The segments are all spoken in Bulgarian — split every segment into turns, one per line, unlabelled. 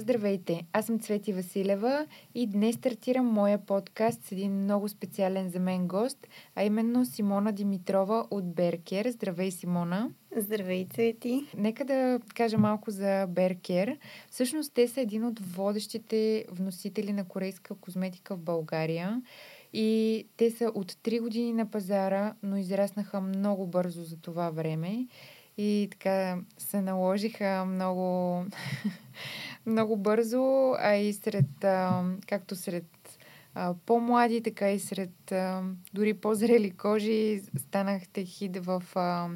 Здравейте, аз съм Цвети Василева и днес стартирам моя подкаст с един много специален за мен гост, а именно Симона Димитрова от Беркер. Здравей, Симона!
Здравей, Цвети!
Нека да кажа малко за Беркер. Всъщност те са един от водещите вносители на корейска козметика в България. И те са от 3 години на пазара, но израснаха много бързо за това време. И така се наложиха много много бързо, а и сред, а, както сред а, по-млади, така и сред а, дори по-зрели кожи станахте хид в а,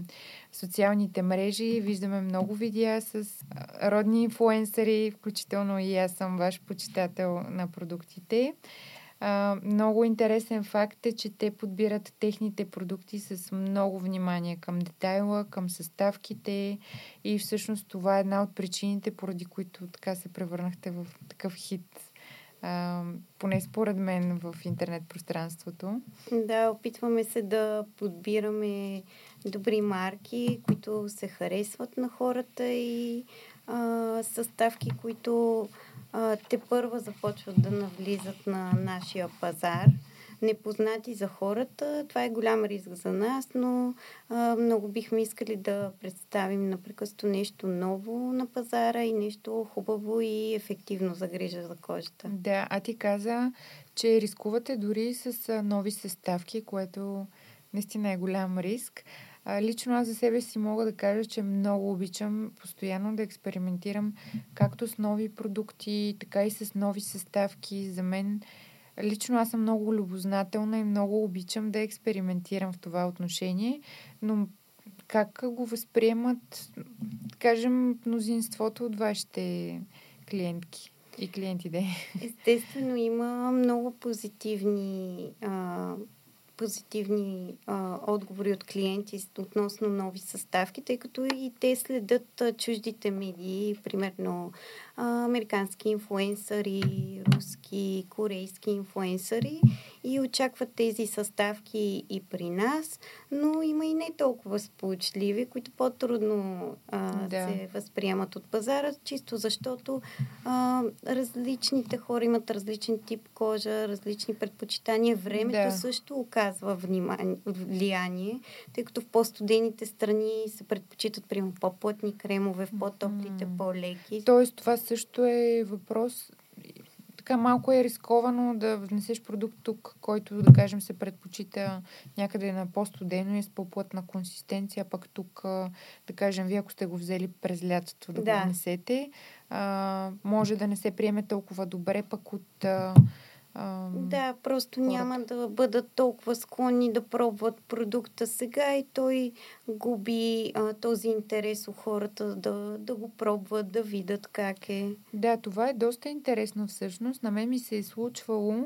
социалните мрежи. Виждаме много видеа с а, родни инфуенсъри, включително и аз съм ваш почитател на продуктите. Много интересен факт е, че те подбират техните продукти с много внимание към детайла, към съставките и всъщност това е една от причините, поради които така се превърнахте в такъв хит. А, поне според мен в интернет пространството.
Да, опитваме се да подбираме добри марки, които се харесват на хората и а, съставки, които те първа започват да навлизат на нашия пазар. Непознати за хората. Това е голям риск за нас, но а, много бихме искали да представим напрекъсто нещо ново на пазара и нещо хубаво и ефективно за грижа за кожата.
Да, а ти каза, че рискувате дори с нови съставки, което наистина е голям риск. Лично аз за себе си мога да кажа, че много обичам постоянно да експериментирам както с нови продукти, така и с нови съставки. За мен лично аз съм много любознателна и много обичам да експериментирам в това отношение, но как го възприемат, да кажем, мнозинството от вашите клиентки? и клиенти, да.
Естествено, има много позитивни а, позитивни а, отговори от клиенти относно нови съставки, тъй като и те следят а, чуждите медии, примерно а, американски инфуенсъри, руски, корейски инфуенсъри и очакват тези съставки и при нас, но има и не толкова сполучливи, които по-трудно а, да. се възприемат от пазара, чисто защото а, различните хора имат различен тип кожа, различни предпочитания. Времето да. също оказва внимание, влияние, тъй като в по-студените страни се предпочитат, примерно, по-плътни кремове, в по-топлите, по-леки.
Тоест, това също е въпрос така малко е рисковано да внесеш продукт тук, който, да кажем, се предпочита някъде на по-студено и с по-плътна консистенция, пък тук, да кажем, вие ако сте го взели през лятото да, да. го внесете, а, може да не се приеме толкова добре пък от а,
а, да, просто хората. няма да бъдат толкова склонни да пробват продукта сега и той губи а, този интерес у хората да, да го пробват, да видят как е.
Да, това е доста интересно всъщност. На мен ми се е случвало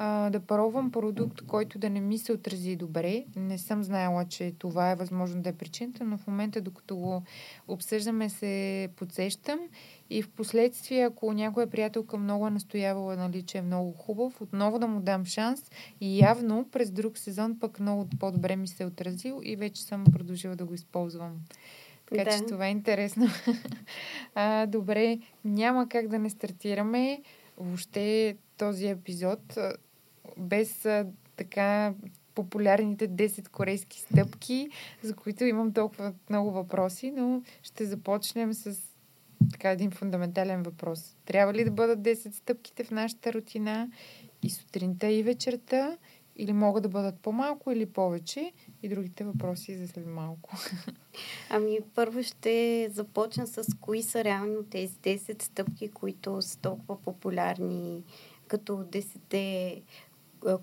а, да пробвам продукт, който да не ми се отрази добре. Не съм знаела, че това е възможно да е причината, но в момента, докато го обсъждаме, се подсещам и в последствие, ако някоя приятелка много е настоявала, нали, че е много хубав, отново да му дам шанс и явно през друг сезон пък много по-добре ми се е отразил и вече съм продължила да го използвам. Така да. че това е интересно. а, добре, няма как да не стартираме въобще този епизод без а, така популярните 10 корейски стъпки, за които имам толкова много въпроси, но ще започнем с така един фундаментален въпрос. Трябва ли да бъдат 10 стъпките в нашата рутина и сутринта и вечерта, или могат да бъдат по-малко или повече? И другите въпроси за след малко.
Ами първо ще започна с кои са реално тези 10 стъпки, които са толкова популярни като 10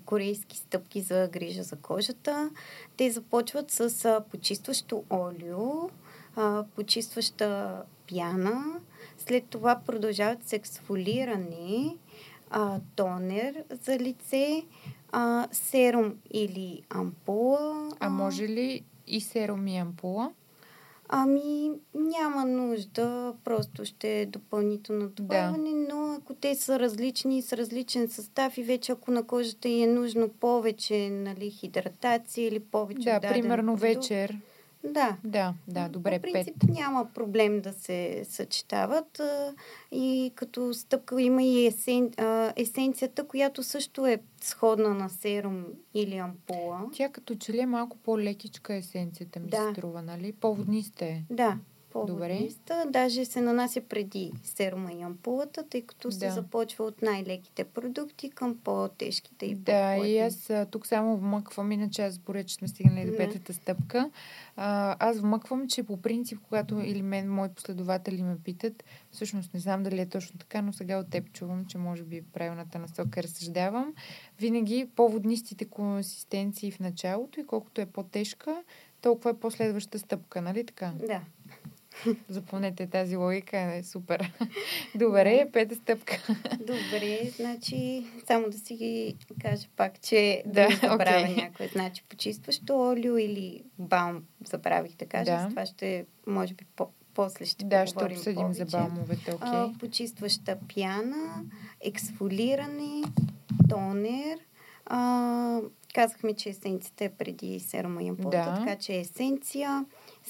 корейски стъпки за грижа за кожата. Те започват с почистващо олио, почистваща пяна, след това продължават с ексфолиране, тонер за лице, серум или ампула.
А може ли и серум и ампула?
Ами, няма нужда, просто ще е допълнително добавяне, да. но ако те са различни, с различен състав и вече ако на кожата е нужно повече нали, хидратация или повече
Да, примерно продукт, вечер.
Да.
Да, да, добре,
По принцип
5.
няма проблем да се съчетават. И като стъпка има и есен, есенцията, която също е сходна на серум или ампула.
Тя като че ли е малко по-лекичка есенцията ми
Да.
се струва, нали? По-водниста е.
Да,
Добре.
по-водниста. Даже се нанася преди серума и ампулата, тъй като се
Да.
започва от най-леките продукти към по-тежките и
Да, и аз тук само вмъквам, иначе аз боря, че сме стигнали до петата стъпка. А, аз вмъквам, че по принцип, когато или мен, мои последователи ме питат, всъщност не знам дали е точно така, но сега от теб чувам, че може би правилната насока разсъждавам. Винаги по-воднистите консистенции в началото и колкото е по-тежка, толкова е последваща стъпка, нали така?
Да.
Запомнете тази логика, е супер. Добре, пета стъпка.
Добре, значи само да си ги кажа пак, че да,
Да,
не забравя
окей.
някой. Значи почистващо олио или балм, забравих да кажа.
Да.
С това ще, може би, по- после ще
Да, ще обсъдим за
повече.
балмовете, окей.
А, почистваща пяна, ексфолиране, тонер. А, казахме, че есенцията е преди серума и ампулата,
Да.
така че есенция,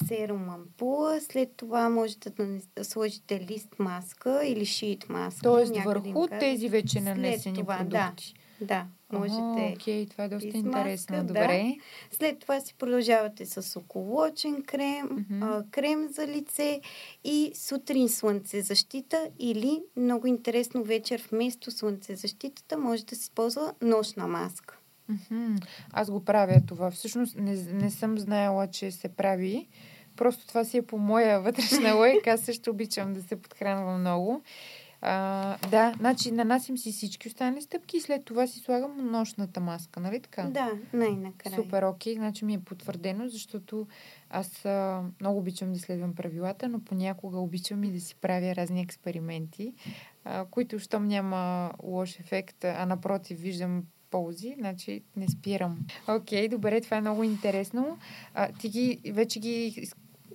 серум ампула. След това можете да да сложите лист маска или шит маска.
Тоест върху тези вече нанесени
това,
продукти.
Да, можете.
О, окей, това е доста интересно.
маска,
Добре.
След това си продължавате с околочен крем, а, крем за лице и сутрин слънцезащита или много интересно вечер вместо слънцезащитата може да се използва нощна маска.
Аз го правя това. Всъщност не, не съм знаела, че се прави. Просто това си е по моя вътрешна логика. Аз също обичам да се подхранвам много. А, да, значи нанасим си всички останали стъпки и след това си слагам нощната маска, нали така?
Да, най-накрая.
Супер, окей, значи ми е потвърдено, защото аз а, много обичам да следвам правилата, но понякога обичам и да си правя разни експерименти, а, които, щом няма лош ефект, а напротив, виждам ползи, значи не спирам. Окей, добре, това е много интересно. А, ти ги, вече ги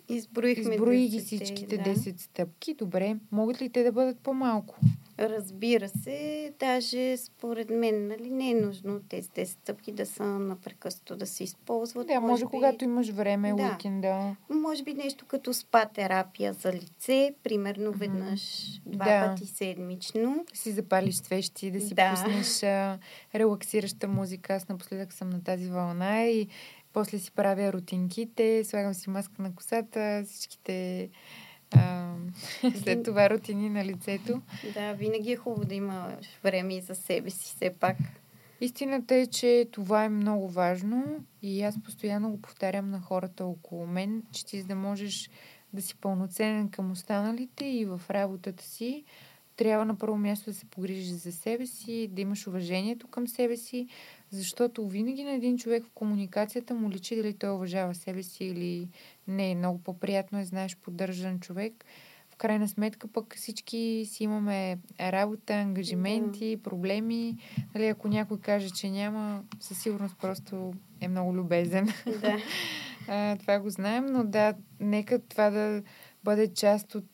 Изброихме
изброи ги
10,
всичките
да.
10 стъпки. Добре, могат ли те да бъдат по-малко?
Разбира се, даже според мен нали, не е нужно тези 10 стъпки да са напрекъсто да се използват.
Да, може, когато имаш време,
Да.
уикенда.
Може би нещо като спа терапия за лице, примерно веднъж, два
Да.
пъти седмично.
си запалиш свещи, да си
Да.
пуснеш а, релаксираща музика. Аз напоследък съм на тази вълна и после си правя рутинките, слагам си маска на косата, всичките а, след това рутини на лицето.
Да, винаги е хубаво да имаш време и за себе си, все пак.
Истината е, че това е много важно и аз постоянно го повтарям на хората около мен, че ти за да можеш да си пълноценен към останалите и в работата си, трябва на първо място да се погрижиш за себе си, да имаш уважението към себе си, защото винаги на един човек в комуникацията му личи дали той уважава себе си или не. Много по-приятно е, знаеш, поддържан човек. В крайна сметка пък всички си имаме работа, ангажименти, проблеми. Нали, ако някой каже, че няма, със сигурност просто е много любезен.
Да.
А, това го знаем, но да, нека това да бъде част от,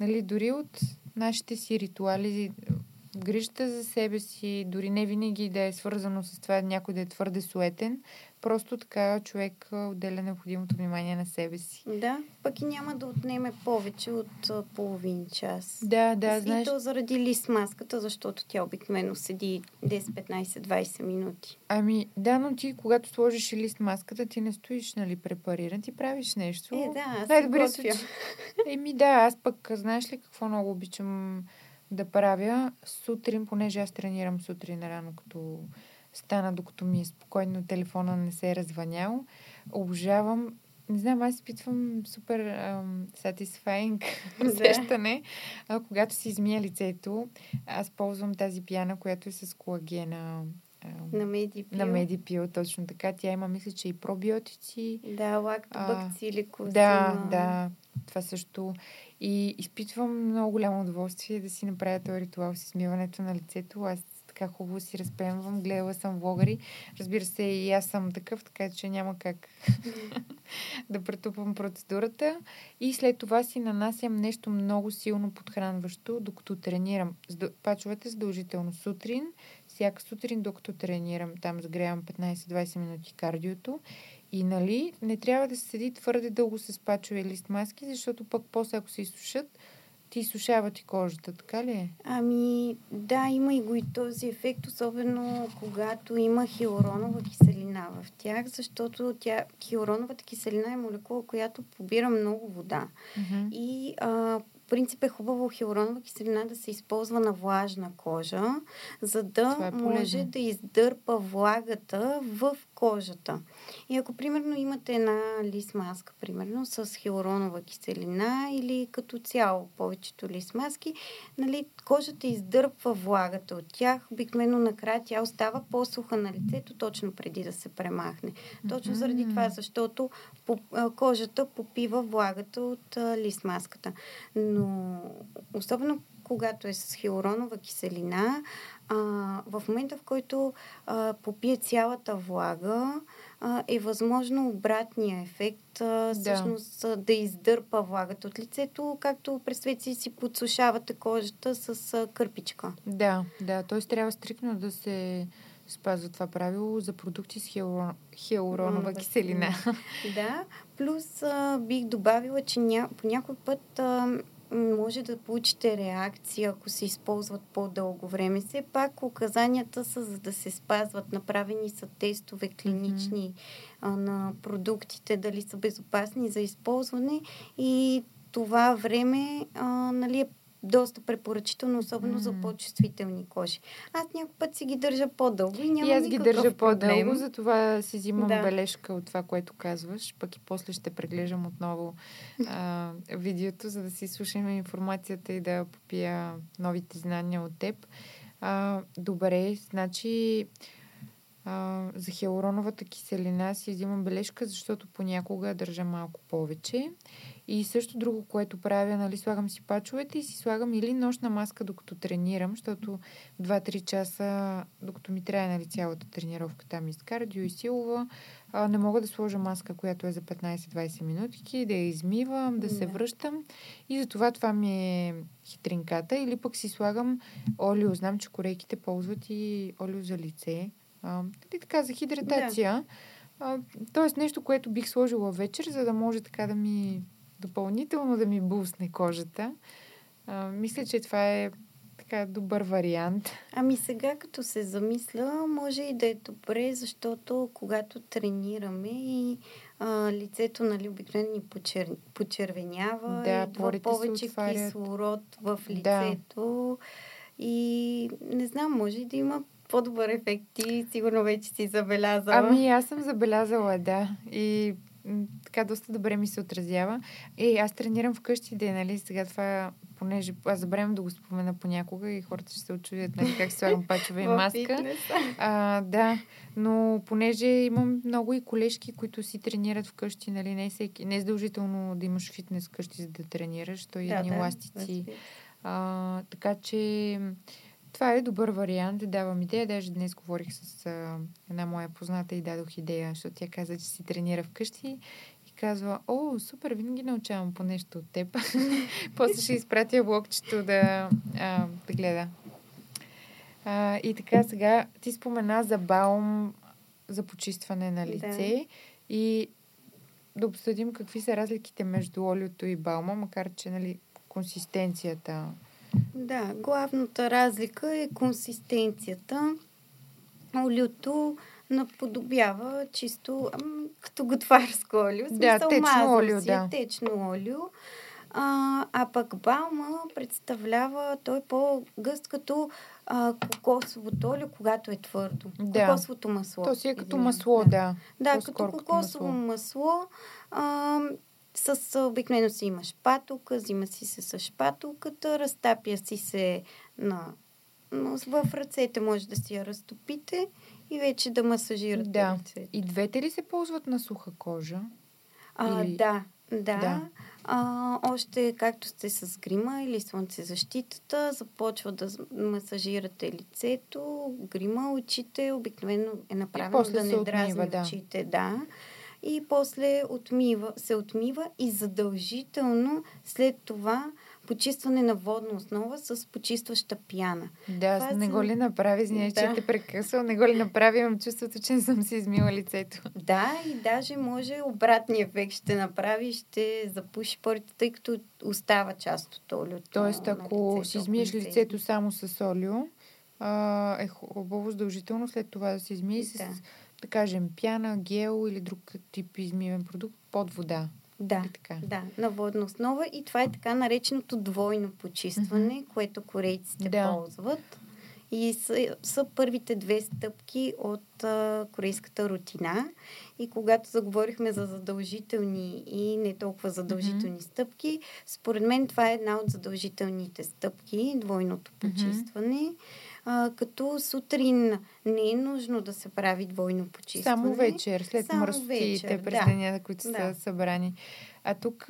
нали, дори от нашите си ритуали, грижата за себе си, дори не винаги да е свързано с това някой да е твърде суетен, просто така човек отделя необходимото внимание на себе си.
Да, пък и няма да отнеме повече от половин час.
Да, да,
и
знаеш,
то заради лист маската, защото тя обикновено седи 10, 15, 20 минути.
ами да, но ти когато сложиш и лист маската, ти не стоиш, нали, препариран, ти правиш нещо.
Е, да, аз се
Най-добре случай. Еми да, аз пък, знаеш ли какво много обичам да правя? Сутрин, понеже аз тренирам сутрин рано, като стана, докато ми е спокойно, телефона не се е развънял. Обожавам, не знам, аз изпитвам супер ам, satisfying усещане, а, когато си измия лицето. Аз ползвам тази пяна, която е с колагена. ам,
На медипил.
на Медипил, точно така. Тя има, мисля, че и пробиотици.
Да, лактобакциликус.
Да, да. Това също. И изпитвам много голямо удоволствие да си направя този ритуал с измиването на лицето. Аз така хубаво си разпемвам. Гледала съм влогари. Разбира се, и аз съм такъв, така че няма как да претупвам процедурата. И след това си нанасям нещо много силно подхранващо, докато тренирам. Пачовете задължително сутрин. Всяка сутрин, докато тренирам, там сгрявам 15-20 минути кардиото. И нали, не трябва да се седи твърде дълго с пачове лист маски, защото пък после ако се изсушат, ти изсушава ти кожата, така ли е?
Ами, да, има и го и този ефект, особено когато има хилоронова киселина в тях, защото тя, хилороновата киселина е молекула, която побира много вода.
Mm-hmm.
И а, принцип е хубаво хилоронова киселина да се използва на влажна кожа, за да е може да издърпа влагата в кожата. И ако примерно имате една лист маска, примерно с хилоронова киселина или като цяло повечето лист маски, нали, кожата издърпва влагата от тях. Обикновено накрая тя остава по-суха на лицето точно преди да се премахне. Точно заради това, защото кожата попива влагата от лист маската. Но особено когато е с хилоронова киселина, а, в момента в който а, попие цялата влага, а, е възможно обратния ефект, а, всъщност да. да издърпа влагата от лицето, както представете си подсушавате кожата с а, кърпичка.
Да, да, т.е. трябва стрикно да се спазва това правило за продукти с хиалуронова киселина.
Да, плюс а, бих добавила, че ня... по някой път а, може да получите реакция, ако се използват по-дълго време. Все пак указанията са за да се спазват. Направени са тестове клинични mm-hmm. а, на продуктите, дали са безопасни за използване и това време а, нали, е доста препоръчително, особено mm. за по-чувствителни кожи. Аз някой път си ги държа по-дълго и няма
И аз ги държа по-дълго, затова си взимам да. бележка от това, което казваш, пък и после ще преглеждам отново а, видеото, за да си слушам информацията и да попия новите знания от теб. А, добре, значи а, за хиалуроновата киселина си взимам бележка, защото понякога държа малко повече. И също друго, което правя, нали, слагам си пачовете и си слагам или нощна маска, докато тренирам, защото 2-3 часа, докато ми трябва нали, цялата тренировка там и с кардио и силова, а, не мога да сложа маска, която е за 15-20 минутки, да я измивам, да се връщам. И затова това ми е хитринката. Или пък си слагам олио. Знам, че корейките ползват и олио за лице. А, нали, така, за хидратация. Да. тоест нещо, което бих сложила вечер, за да може така да ми допълнително да ми бусне кожата. А, мисля, че това е така добър вариант.
Ами сега, като се замисля, може и да е добре, защото когато тренираме и а, лицето, нали, обикновено ни почер... почервенява,
да,
идва повече кислород в лицето. Да. И не знам, може и да има по-добър ефект. Ти сигурно вече си забелязала.
Ами аз съм забелязала, да. И така доста добре ми се отразява. Е, аз тренирам вкъщи, да, нали, сега това, понеже аз забравям да го спомена понякога и хората ще се очудят, нали, как слагам пачове и маска. А, да, но понеже имам много и колежки, които си тренират вкъщи, нали, не, всеки, не е задължително да имаш фитнес вкъщи, за да тренираш, то и да, едни да, ластици. А, така че това е добър вариант, давам идея. Даже днес говорих с а, една моя позната и дадох идея, защото тя каза, че си тренира вкъщи и казва, о, супер, винаги научавам по нещо от теб. После ще изпратя блокчето да, а, да гледа. А, и така сега ти спомена за баум за почистване на лице да. и да обсъдим какви са разликите между олиото и баума, макар че нали, консистенцията
да, главната разлика е консистенцията. Олиото наподобява чисто ам, като готварско олио.
Да, смисъл, течно олио, си, да.
Течно олио. А, а пък балма представлява, той е по-гъст като а, кокосовото олио, когато е твърдо. Да. Кокосовото масло.
То си е като масло, да.
Да, да като кокосово масло. масло а, с обикновено си има шпатулка, взима си се с шпатулката, разтапя си се на, в ръцете може да си я разтопите и вече да масажирате
да. ръцете. И двете ли се ползват на суха кожа?
А, Или... Да, да. да. А, още както сте с грима или слънцезащитата, започва да масажирате лицето, грима, очите, обикновено е направено да не дразни да. очите. Да и после отмива, се отмива и задължително след това почистване на водна основа с почистваща пяна.
Да, Това не го ли направи, извиня, да. че те прекъсвал, не го ли направи, имам чувството, че не съм си измила лицето.
Да, и даже може обратния ефект ще направи, ще запуши порите, тъй като остава част от олиото.
Тоест, ако си измиеш лицето само с олио, а, е хубаво задължително след това да се измие да. с да кажем, пяна, гел или друг тип измивен продукт под вода.
Да, така? да, на водна основа и това е така нареченото двойно почистване, mm-hmm. което корейците да. ползват. И са, са първите две стъпки от а, корейската рутина. И когато заговорихме за задължителни и не толкова задължителни mm-hmm. стъпки, според мен това е една от задължителните стъпки, двойното почистване. Mm-hmm а, като сутрин не е нужно да се прави двойно почистване.
Само вечер, след Само мръсотиите през да. деня, които да. са събрани. А тук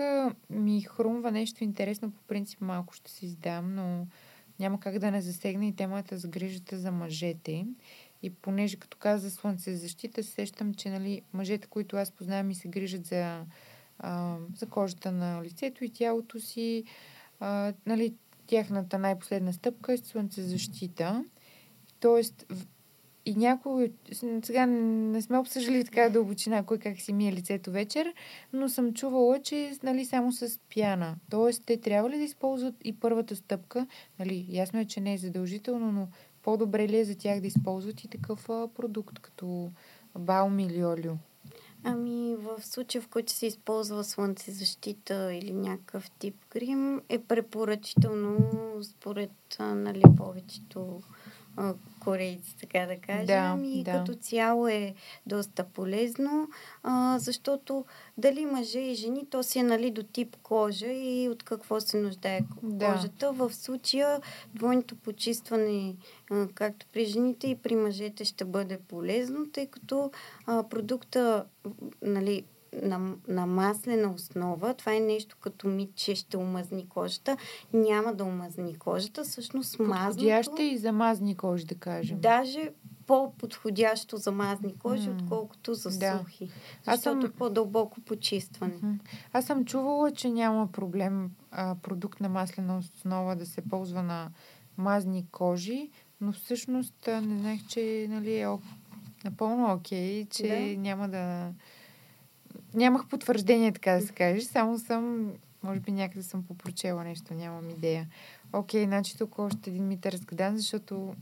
ми хрумва нещо интересно, по принцип малко ще се издам, но няма как да не засегне и темата за грижата за мъжете. И понеже като каза слънцезащита, сещам, че нали, мъжете, които аз познавам и се грижат за, а, за кожата на лицето и тялото си, а, нали, тяхната най-последна стъпка е слънцезащита. Тоест, и някой, сега не сме обсъждали така дълбочина кой как си мие лицето вечер, но съм чувала, че нали, само с пяна. Тоест, те трябва ли да използват и първата стъпка? Нали, ясно е, че не е задължително, но по-добре ли е за тях да използват и такъв продукт, като балм или олио?
Ами, в случая, в който се използва слънцезащита или някакъв тип грим, е препоръчително според нали, повечето корейци, така да кажем. Да, и да. като цяло е доста полезно, а, защото дали мъже и жени, то си е нали, до тип кожа и от какво се нуждае да. кожата. В случая двойното почистване, а, както при жените и при мъжете, ще бъде полезно, тъй като а, продукта нали, на, на маслена основа, това е нещо като мит, че ще омазни кожата. Няма да омазни кожата. Всъщност мазното...
Подходящо и за мазни кожи, да кажем.
Даже по-подходящо за мазни кожи, mm. отколкото за да. сухи. Защото Аз съм... по-дълбоко почистване. Mm-hmm.
Аз съм чувала, че няма проблем а, продукт на маслена основа да се ползва на мазни кожи, но всъщност не знаех, че нали, е напълно окей, че да. няма да нямах потвърждение, така да се каже. Само съм, може би някъде съм попрочела нещо, нямам идея. Окей, значи тук още един мит е разгадан, защото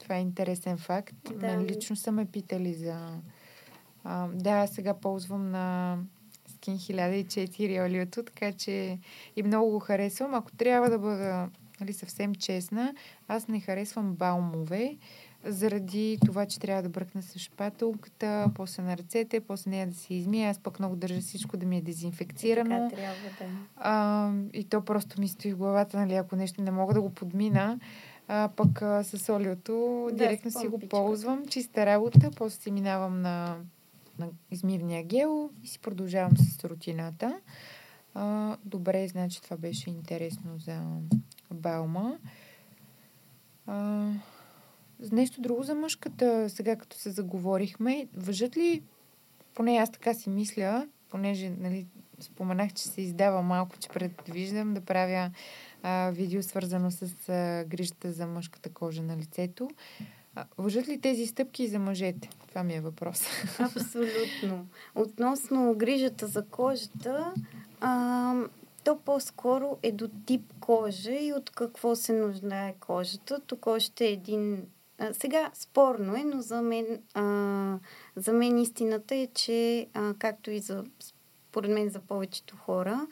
това е интересен факт. Да. Мен лично са ме питали за... А, да, сега ползвам на Skin 1004 олиото, така че и много го харесвам. Ако трябва да бъда нали, съвсем честна, аз не харесвам балмове заради това, че трябва да бръкна с шпателката, после на ръцете, после нея да се измия. Аз пък много държа всичко да ми е дезинфекцирано.
Така трябва, да.
А, и то просто ми стои в главата, нали, ако нещо не мога да го подмина. А, пък а, с олиото да, директно си го ползвам. Чиста работа, после си минавам на, на измивния гел и си продължавам с рутината. А, добре, значи това беше интересно за Балма. А, Нещо друго за мъжката, сега като се заговорихме, въжат ли, поне аз така си мисля, понеже нали, споменах, че се издава малко, че предвиждам да правя а, видео свързано с а, грижата за мъжката кожа на лицето. Въжат ли тези стъпки за мъжете? Това ми е въпрос.
Абсолютно. Относно грижата за кожата, а, то по-скоро е до тип кожа и от какво се нуждае кожата. Тук още един а, сега спорно е, но за мен, а, за мен истината е, че а, както и за, според мен за повечето хора,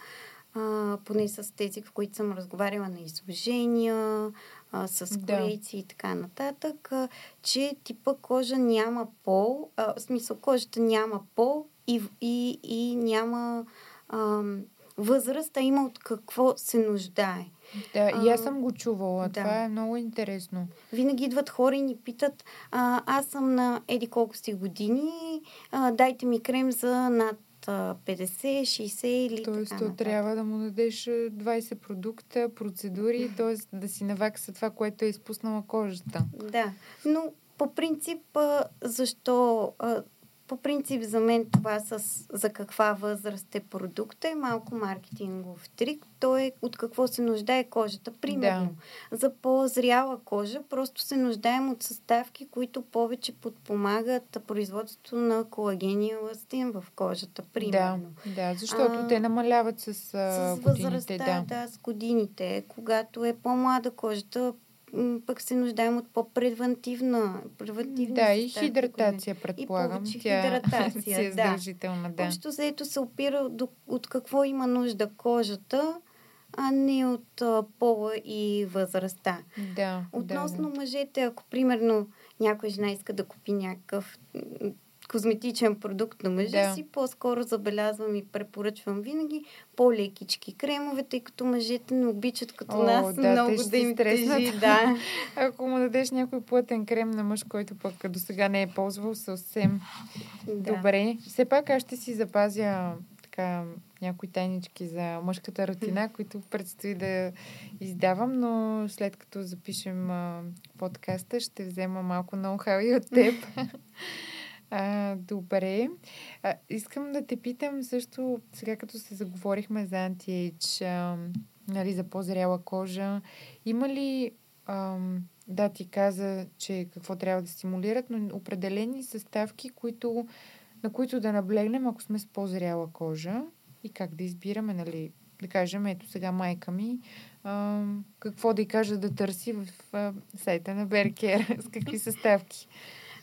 а, поне с тези, в които съм разговаряла на изложения, а, с корейци да. и така нататък, а, че типа кожа няма пол, а, в смисъл кожата няма пол и, и, и няма а, възраст, а има от какво се нуждае.
Да, и аз съм го чувала. Да. Това е много интересно.
Винаги идват хора и ни питат, а, аз съм на еди колко си години, а, дайте ми крем за над 50-60 или
Тоест,
така
то трябва да му дадеш 20 продукта, процедури, т.е. да си навакса това, което е изпуснала кожата.
Да, но по принцип, защо... По принцип за мен това с за каква възраст е продукта е малко маркетингов трик. То е от какво се нуждае кожата. Примерно, да. за по-зряла кожа просто се нуждаем от съставки, които повече подпомагат производството на колаген и еластин в кожата. Примерно.
Да, да защото а, те намаляват с, а,
с
годините.
възрастта,
Да.
да, с годините. Когато е по-млада кожата, пък се нуждаем от по-превентивна превентивни
Да, и хидратация, предполагам.
повече
Тя
хидратация,
си е
да.
задължителна, да.
Общо заето се опира до, от какво има нужда кожата, а не от а, пола и възрастта.
Да,
Относно
да, да.
мъжете, ако примерно някоя жена иска да купи някакъв козметичен продукт на мъжа
Да.
си, по-скоро забелязвам и препоръчвам винаги по-лекички кремове, тъй като мъжете не обичат като
О,
нас
да,
много да им тежи. Да.
Ако му дадеш някой плътен крем на мъж, който пък до сега не е ползвал, съвсем
да.
добре. Все пак аз ще си запазя така някои тайнички за мъжката рутина, които предстои да издавам, но след като запишем а, подкаста, ще взема малко ноу-хау и от теб. А, добре. А, искам да те питам също, сега като се заговорихме за анти-ейдж, нали, за по-зряла кожа, има ли, ам, да, ти каза, че какво трябва да стимулират, но определени съставки, които, на които да наблегнем, ако сме с по-зряла кожа и как да избираме, нали, да кажем, ето сега майка ми, а, какво да й кажа да търси в а, сайта на Беркер, с какви съставки.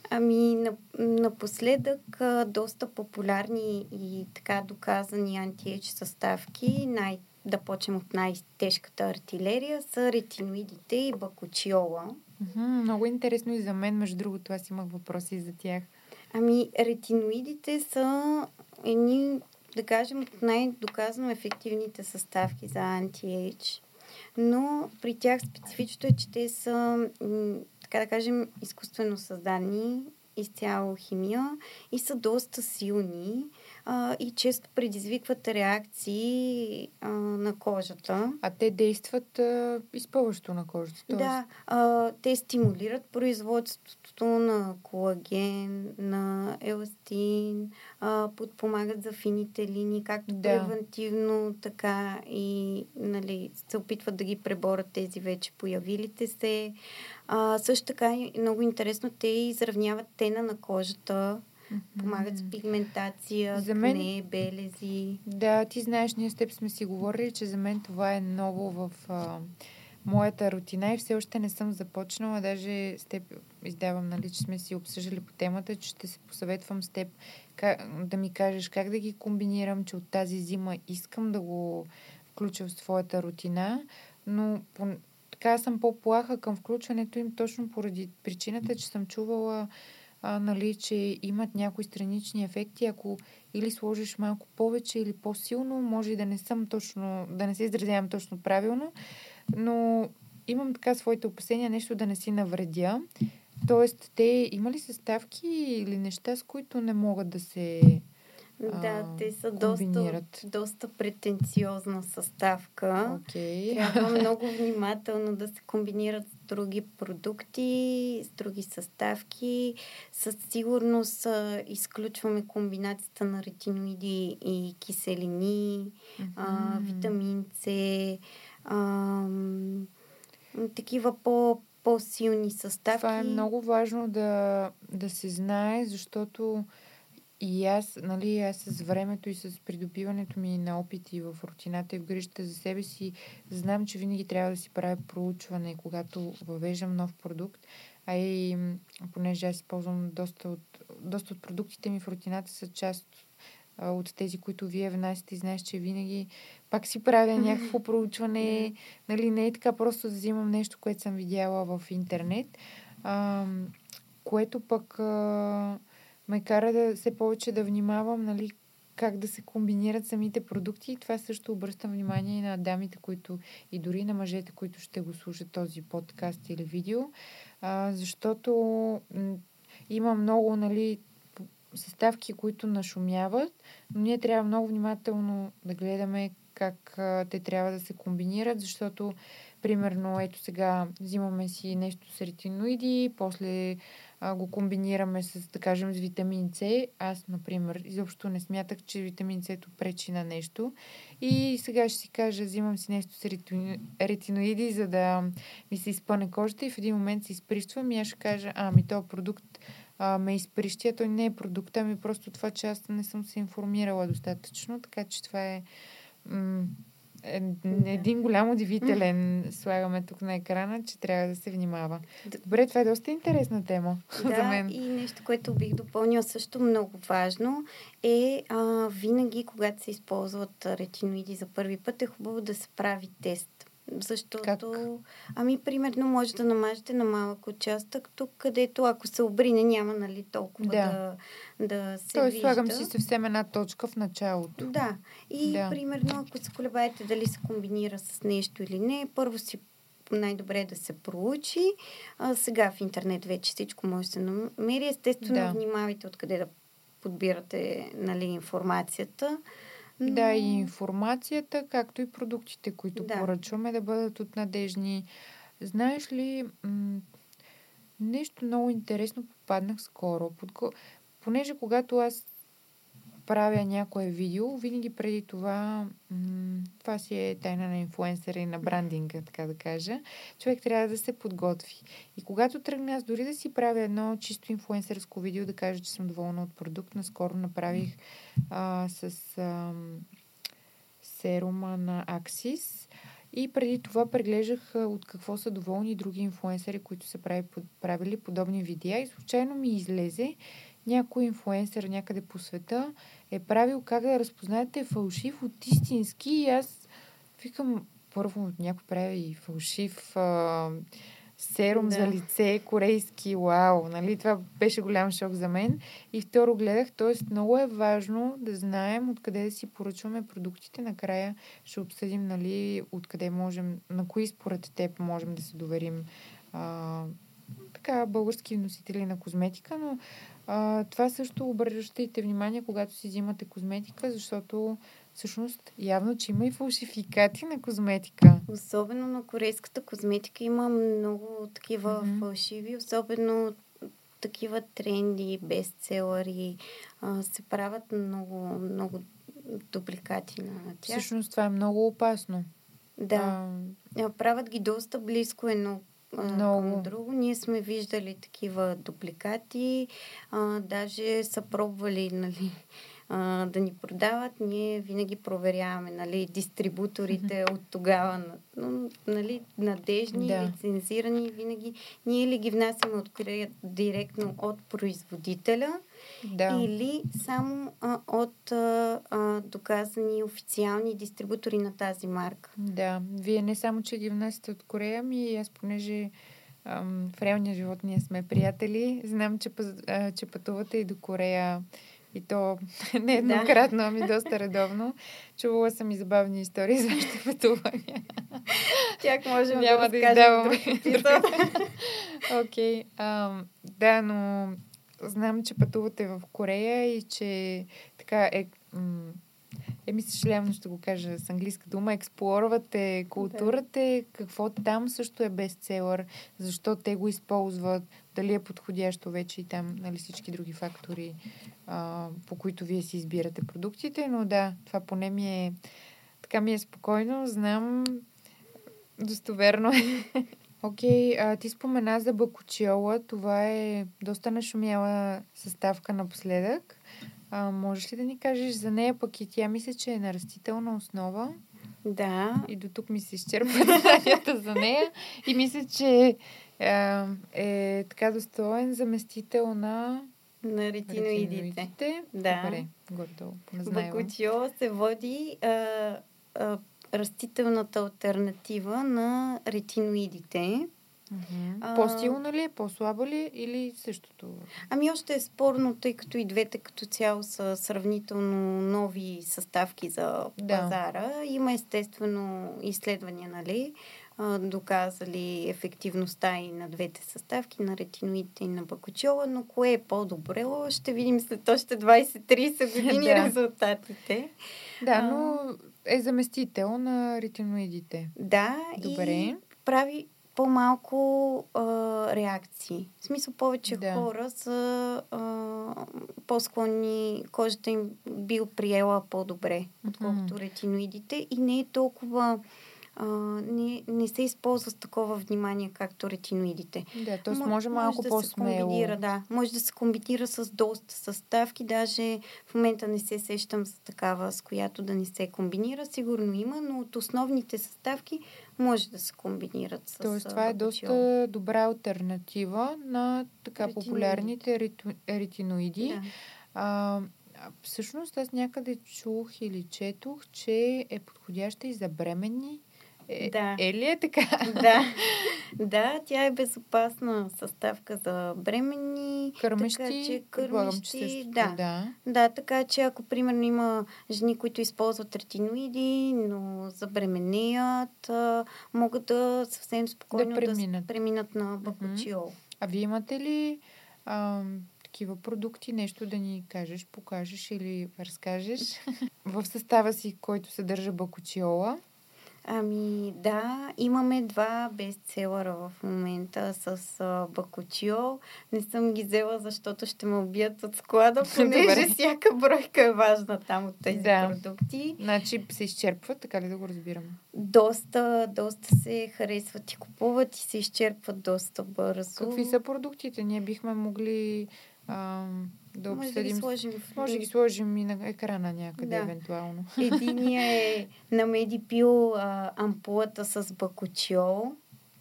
Ами, на, напоследък доста популярни и така доказани антиеч съставки, най- да почнем от най-тежката артилерия, са ретиноидите и бакучиола.
Мгм, много интересно и за мен, между другото, аз имах въпроси за тях.
Ами, ретиноидите са едни, да кажем, от най-доказано ефективните съставки за антиейдж. Но при тях специфичното е, че те са, така да кажем, изкуствено създани, изцяло химия и са доста силни а, и често предизвикват реакции а, на кожата.
А те действат а, изпълващо на кожата. Тоест,
Да, а, те стимулират производството на колаген, на еластин, а, подпомагат за фините линии, както
Да.
превентивно, така и нали, се опитват да ги преборят тези вече появилите се. А, също така е много интересно, те изравняват тена на кожата, помагат с пигментация,
За мен-
акне, белези.
Да, ти знаеш, ние с теб сме си говорили, че за мен това е ново в а, моята рутина и все още не съм започнала. Даже с теб издавам, нали, че сме си обсъждали по темата, че ще се посъветвам с теб как, да ми кажеш как да ги комбинирам, че от тази зима искам да го включа в своята рутина, но по, така съм по-плаха към включването им точно поради причината, че съм чувала а, нали, че имат някои странични ефекти. Ако или сложиш малко повече или по-силно, може и да не съм точно, да не се изразявам точно правилно, но имам така своите опасения нещо да не си навредя. Тоест, те има ли съставки или неща, с които не могат да се
Да,
а,
те са доста, доста претенциозна съставка.
Окей.
Трябва много внимателно да се комбинират с други продукти, с други съставки. Със сигурност а, изключваме комбинацията на ретиноиди и киселини, а,
Мгм.
витамин С, а, такива по, по-силни съставки.
Това е много важно да, да се знае, защото и аз, нали, аз с времето и с придобиването ми на опити в рутината и в грижата за себе си, знам, че винаги трябва да си правя проучване, когато въвеждам нов продукт. А и понеже аз използвам доста от, доста от продуктите ми в рутината са част а, от тези, които вие внасяте и знаеш, че винаги пак си правя някакво проучване. Нали, не е така просто да взимам нещо, което съм видяла в интернет, а, което пък а, ме кара да все повече да внимавам, нали, как да се комбинират самите продукти. И това също обръщам внимание и на дамите, които и дори на мъжете, които ще го слушат този подкаст или видео, а, защото има много, нали, съставки, които нашумяват, но ние трябва много внимателно да гледаме как а, те трябва да се комбинират, защото примерно ето сега взимаме си нещо с ретиноиди, после а, го комбинираме с, да кажем, с витамин С. Аз, например, изобщо не смятах, че витамин С пречи на нещо. И сега ще си кажа, взимам си нещо с ретиноиди, за да ми се изпъне кожата и в един момент се изприщвам и аз ще кажа, ами този продукт а, ме изприщи, а той не е продукт, ами просто това, че аз не съм се информирала достатъчно, така че това е м- един голям удивителен слагаме тук на екрана, че трябва да се внимава. Добре, това е доста интересна тема
да,
за мен.
и нещо, което бих допълнила също много важно е а, винаги, когато се използват ретиноиди за първи път, е хубаво да се прави тест. Защото, как? ами, примерно, може да намажете на малък участък, тук, където ако се обрине, няма, нали, толкова да, да, да се
Тоест, вижда. слагам си съвсем една точка в началото.
Да. И, да. примерно, ако се колебаете дали се комбинира с нещо или не, първо си най-добре е да се проучи. А, сега в интернет вече всичко може да се намери. Естествено, да. внимавайте откъде да подбирате нали, информацията.
Но... Да, и информацията, както и продуктите, които да. поръчваме, да бъдат от надежни. Знаеш ли, м- нещо много интересно попаднах скоро. Подго... Понеже когато аз правя някое видео, винаги преди това, м- това си е тайна на инфуенсъра и на брандинга, така да кажа, човек трябва да се подготви. И когато тръгна аз дори да си правя едно чисто инфуенсърско видео, да кажа, че съм доволна от продукт, наскоро направих а, с а, серума на Axis. И преди това преглеждах от какво са доволни други инфуенсъри, които са правили подобни видеа. И случайно ми излезе някой инфуенсър някъде по света е правил как да разпознаете фалшив от истински. И аз викам, първо някой прави фалшив а, серум да. за лице, корейски, вау, нали? Това беше голям шок за мен. И второ гледах, т.е. много е важно да знаем откъде да си поръчваме продуктите. Накрая ще обсъдим, нали, откъде можем, на кои според теб можем да се доверим а, така, български носители на козметика, но а, това също обръщайте внимание, когато си взимате козметика, защото всъщност явно, че има и фалшификати на козметика.
Особено на корейската козметика има много такива mm-hmm. фалшиви, особено такива тренди, бестселъри, а, се правят много, много дубликати на тях.
Всъщност това е много опасно.
Да. А... Правят ги доста близко едно много. друго. Ние сме виждали такива дупликати, а, даже са пробвали нали, а, да ни продават. Ние винаги проверяваме нали, дистрибуторите от тогава, нали, надежни, да. лицензирани. Винаги ние ли ги внасяме от, директно от производителя, да. или само а, от а, а, доказани официални дистрибутори на тази марка.
Да, вие не само, че ги внасяте от Корея, ми аз понеже в реалния живот ние сме приятели, знам, че, че пътувате и до Корея и то не еднократно, да. ами доста редовно. Чувала съм и забавни истории за вашите пътувания.
Тях можем Няма да, да издавам.
Окей. okay. да, но знам, че пътувате в Корея и че така е... М- Еми, съжалявам, ще го кажа с английска дума. Експлорвате културата, да. какво там също е бестселър, защо те го използват, дали е подходящо вече и там, нали, всички други фактори, а, по които вие си избирате продуктите. Но да, това поне ми е така ми е спокойно, знам достоверно е. Окей, okay, ти спомена за бакучиола. Това е доста нашумяла съставка напоследък. А, можеш ли да ни кажеш за нея, пък и тя мисля, че е на растителна основа.
Да.
И до тук ми се изчерпва знанията за нея. И мисля, че е, е така достоен заместител на
на ретиноидите.
Да. Добре, гордо.
Бакучио се води а, а, растителната альтернатива на ретиноидите.
Mm-hmm. По-силна ли е, по-слаба ли или същото?
Ами още е спорно, тъй като и двете като цяло са сравнително нови съставки за да. пазара. Има естествено изследвания, нали? Доказали ефективността и на двете съставки, на ретиноидите и на бакучола, но кое е по-добре, ще видим след още 20-30 години да. резултатите.
Да, но е заместител на ретиноидите.
Да, Добре. и прави по-малко а, реакции. В смисъл повече да. хора са а, по-склонни, кожата им би приела по-добре, отколкото ретиноидите и не е толкова а, не, не се използва с такова внимание, както ретиноидите.
Да, т.е. може, може малко да по-смело.
Да, може да се комбинира с доста съставки. Даже в момента не се сещам за такава, с която да не се комбинира. Сигурно има, но от основните съставки може да се комбинират с
Тоест, това е доста добра альтернатива на така ретиноиди. популярните ретиноиди. Да. А, всъщност аз някъде чух или четох, че е подходяща и за бременни е, да. е ли е така?
Да. да, тя е безопасна съставка за бременни.
Кърмещи,
така,
че кърмещи,
да. да. Да, така че ако примерно има жени, които използват ретиноиди, но забременеят, могат да съвсем спокойно да преминат, да преминат на бакучиол.
А вие имате ли а, такива продукти, нещо да ни кажеш, покажеш или разкажеш в състава си, който съдържа бакучиола?
Ами да, имаме два бестселъра в момента с а, Бакучио. Не съм ги взела, защото ще ме убият от склада, понеже всяка бройка е важна там от тези да. продукти.
Значи се изчерпват, така ли да го разбирам?
Доста, доста се харесват и купуват и се изчерпват доста бързо.
Какви са продуктите? Ние бихме могли а, да
обсъдим. Може да ги сложим,
в... Може да ги сложим и на екрана някъде, да. евентуално.
Единия е на Медипил а, ампулата с бакучиол.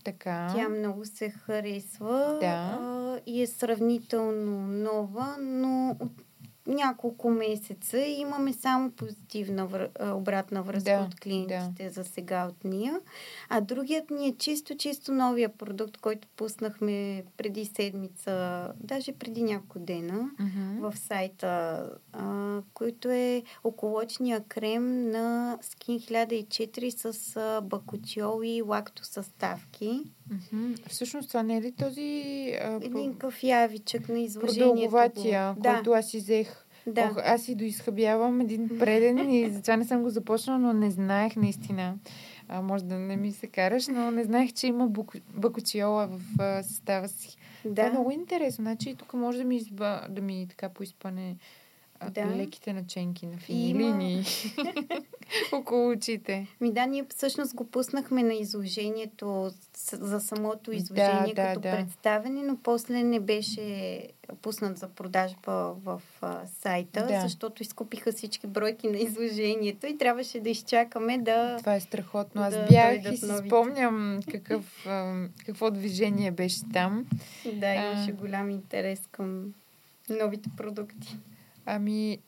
Така.
Тя много се харесва
да.
а, и е сравнително нова, но от няколко месеца и имаме само позитивна вър... обратна връзка да, от клиентите да. за сега от ния. А другият ни е чисто, чисто новия продукт, който пуснахме преди седмица, даже преди няколко дена
uh-huh.
в сайта, а, който е околочния крем на Skin 1004 с а, бакучиол и лактосъставки.
Mm-hmm. Всъщност това не е ли този...
А, Един кафявичък на изложението.
Продълговатия, да. който аз изех. Да. Ох, аз си доизхъбявам един преден и затова не съм го започнала, но не знаех наистина. А, може да не ми се караш, но не знаех, че има бук... бакучиола в а, състава си. Да. Това е много интересно. Значи тук може да ми, изба... да ми така поизпане да. леките наченки на фини Има... линии около очите.
Ми да, ние всъщност го пуснахме на изложението за самото изложение да, като да, представене, но после не беше пуснат за продажба в а, сайта, да. защото изкупиха всички бройки на изложението и трябваше да изчакаме да...
Това е страхотно. Аз да бях и си новите. спомням какъв, а, какво движение беше там.
Да, имаше а... голям интерес към новите продукти.
Ами,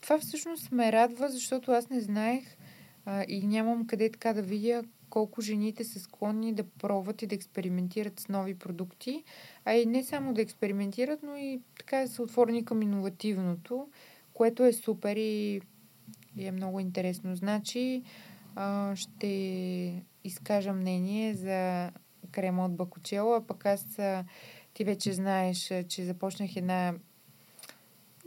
това всъщност ме радва, защото аз не знаех а, и нямам къде така да видя колко жените са склонни да пробват и да експериментират с нови продукти, а и не само да експериментират, но и така да са отворени към иновативното, което е супер и, и е много интересно. Значи, а, ще изкажа мнение за крема от Бакучело, а пък аз ти вече знаеш, че започнах една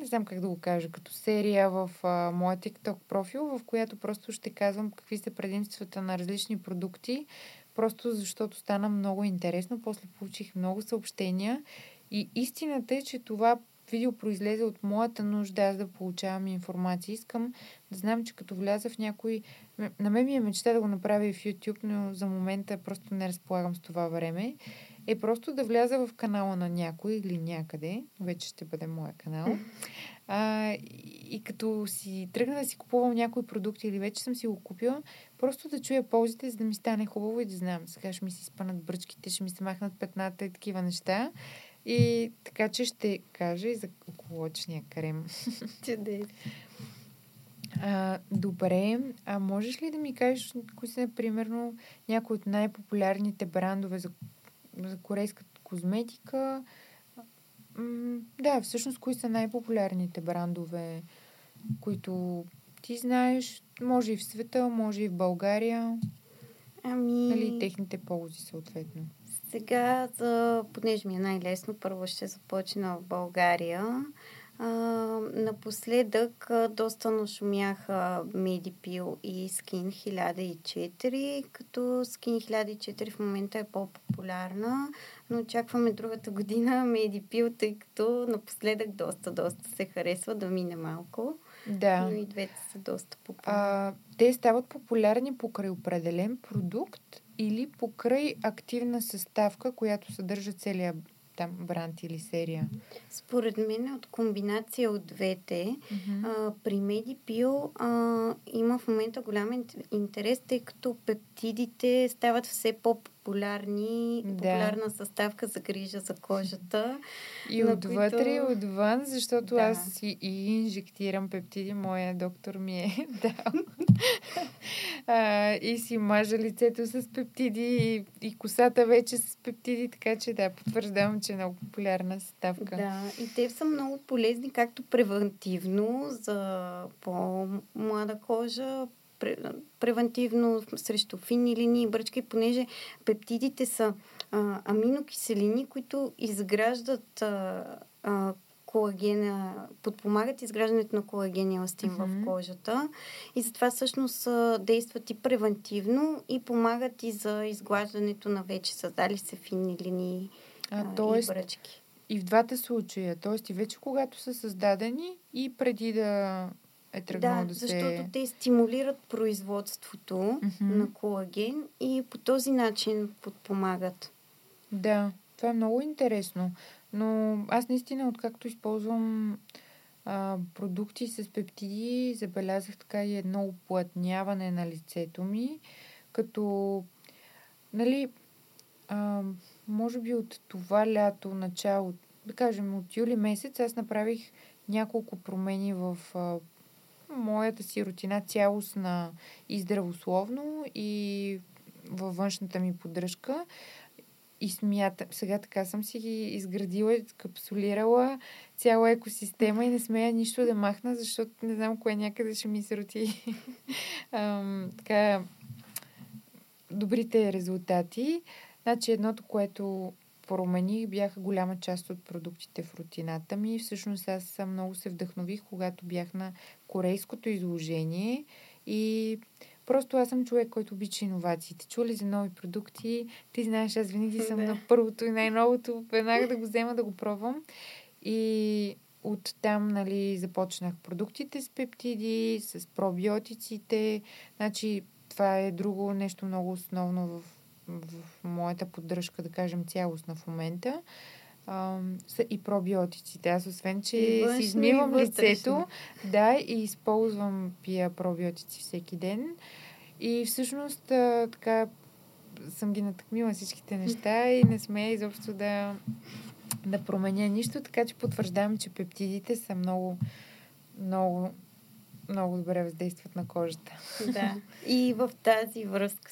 не знам как да го кажа, като серия в а, моя TikTok профил, в която просто ще казвам какви са предимствата на различни продукти, просто защото стана много интересно. После получих много съобщения и истината е, че това видео произлезе от моята нужда аз да получавам информация. Искам да знам, че като вляза в някой... На мен ми е мечта да го направя и в YouTube, но за момента просто не разполагам с това време е просто да вляза в канала на някой или някъде, вече ще бъде моя канал, а, и, като си тръгна да си купувам някои продукти или вече съм си го купила, просто да чуя ползите, за да ми стане хубаво и да знам. Сега ще ми се спънат бръчките, ще ми се махнат петната и такива неща. И така, че ще кажа и за околочния крем.
Чудесно.
А, добре, а можеш ли да ми кажеш кои са, примерно, някои от най-популярните брандове за за корейската козметика. Да, всъщност, кои са най-популярните брандове, които ти знаеш, може и в света, може и в България?
Ами...
Нали, техните ползи съответно.
Сега, за, понеже ми е най-лесно, първо ще започна в България. А, напоследък а, доста нашумяха Medipil и Skin 1004, като Skin 1004 в момента е по-популярна, но очакваме другата година Medipil, тъй като напоследък доста, доста се харесва да мине малко.
Да.
Но и двете са доста популярни.
А, те стават популярни покрай определен продукт или покрай активна съставка, която съдържа целия там бранд или серия?
Според мен от комбинация от двете.
Mm-hmm.
А, при Medipil а, има в момента голям интерес, тъй като пептидите стават все по-популярни.
Да.
Популярна съставка за грижа за кожата.
И отвътре, и
които-
отвън, защото
Да.
аз си и инжектирам пептиди, моя доктор ми е дал. а, и си мажа лицето с пептиди и, и косата вече с пептиди, така че да, потвърждавам, че е много популярна съставка.
Да, и те са много полезни както превентивно за по-млада кожа, превентивно срещу фини линии и бръчки, понеже пептидите са а, аминокиселини, които изграждат а, а, колагена, подпомагат изграждането на колаген и еластин
Мгм.
в кожата и затова всъщност действат и превентивно и помагат и за изглаждането на вече създали се фини линии
А,
а, и
тоест,
бръчки.
и в двата случая, т.е. и вече когато са създадени и преди да е тръгнало
Да,
да,
защото
се...
те стимулират производството
Мгм.
на колаген и по този начин подпомагат.
Да, това е много интересно. Но аз наистина, откакто използвам а, продукти с пептиди, забелязах така и едно оплътняване на лицето ми, като, нали, а, може би от това лято, начало, да кажем от юли месец, аз направих няколко промени в а, моята си рутина цялостна и здравословно и във външната ми поддръжка. И смятам, сега така съм си ги изградила, капсулирала цяла екосистема и не смея нищо да махна, защото не знам кое някъде ще ми срути Ам, така добрите резултати. Значи едното, което промених, бяха голяма част от продуктите в рутината ми. Всъщност аз много се вдъхнових, когато бях на корейското изложение и просто аз съм човек, който обича иновациите. Чули за нови продукти, ти знаеш, аз винаги съм
Да.
на първото и най-новото, веднага да го взема да го пробвам. И оттам, нали, започнах продуктите с пептиди, с пробиотиците. Значи, това е друго нещо много основно в, в моята поддръжка, да кажем, цялостна в момента. А, са и пробиотиците. Аз освен, че си измивам лицето, да, и използвам пия пробиотици всеки ден. И всъщност а, така съм ги натъкмила всичките неща и не смея изобщо да, да променя нищо, така че потвърждавам, че пептидите са много, много, много добре въздействат на кожата.
Да. И в тази връзка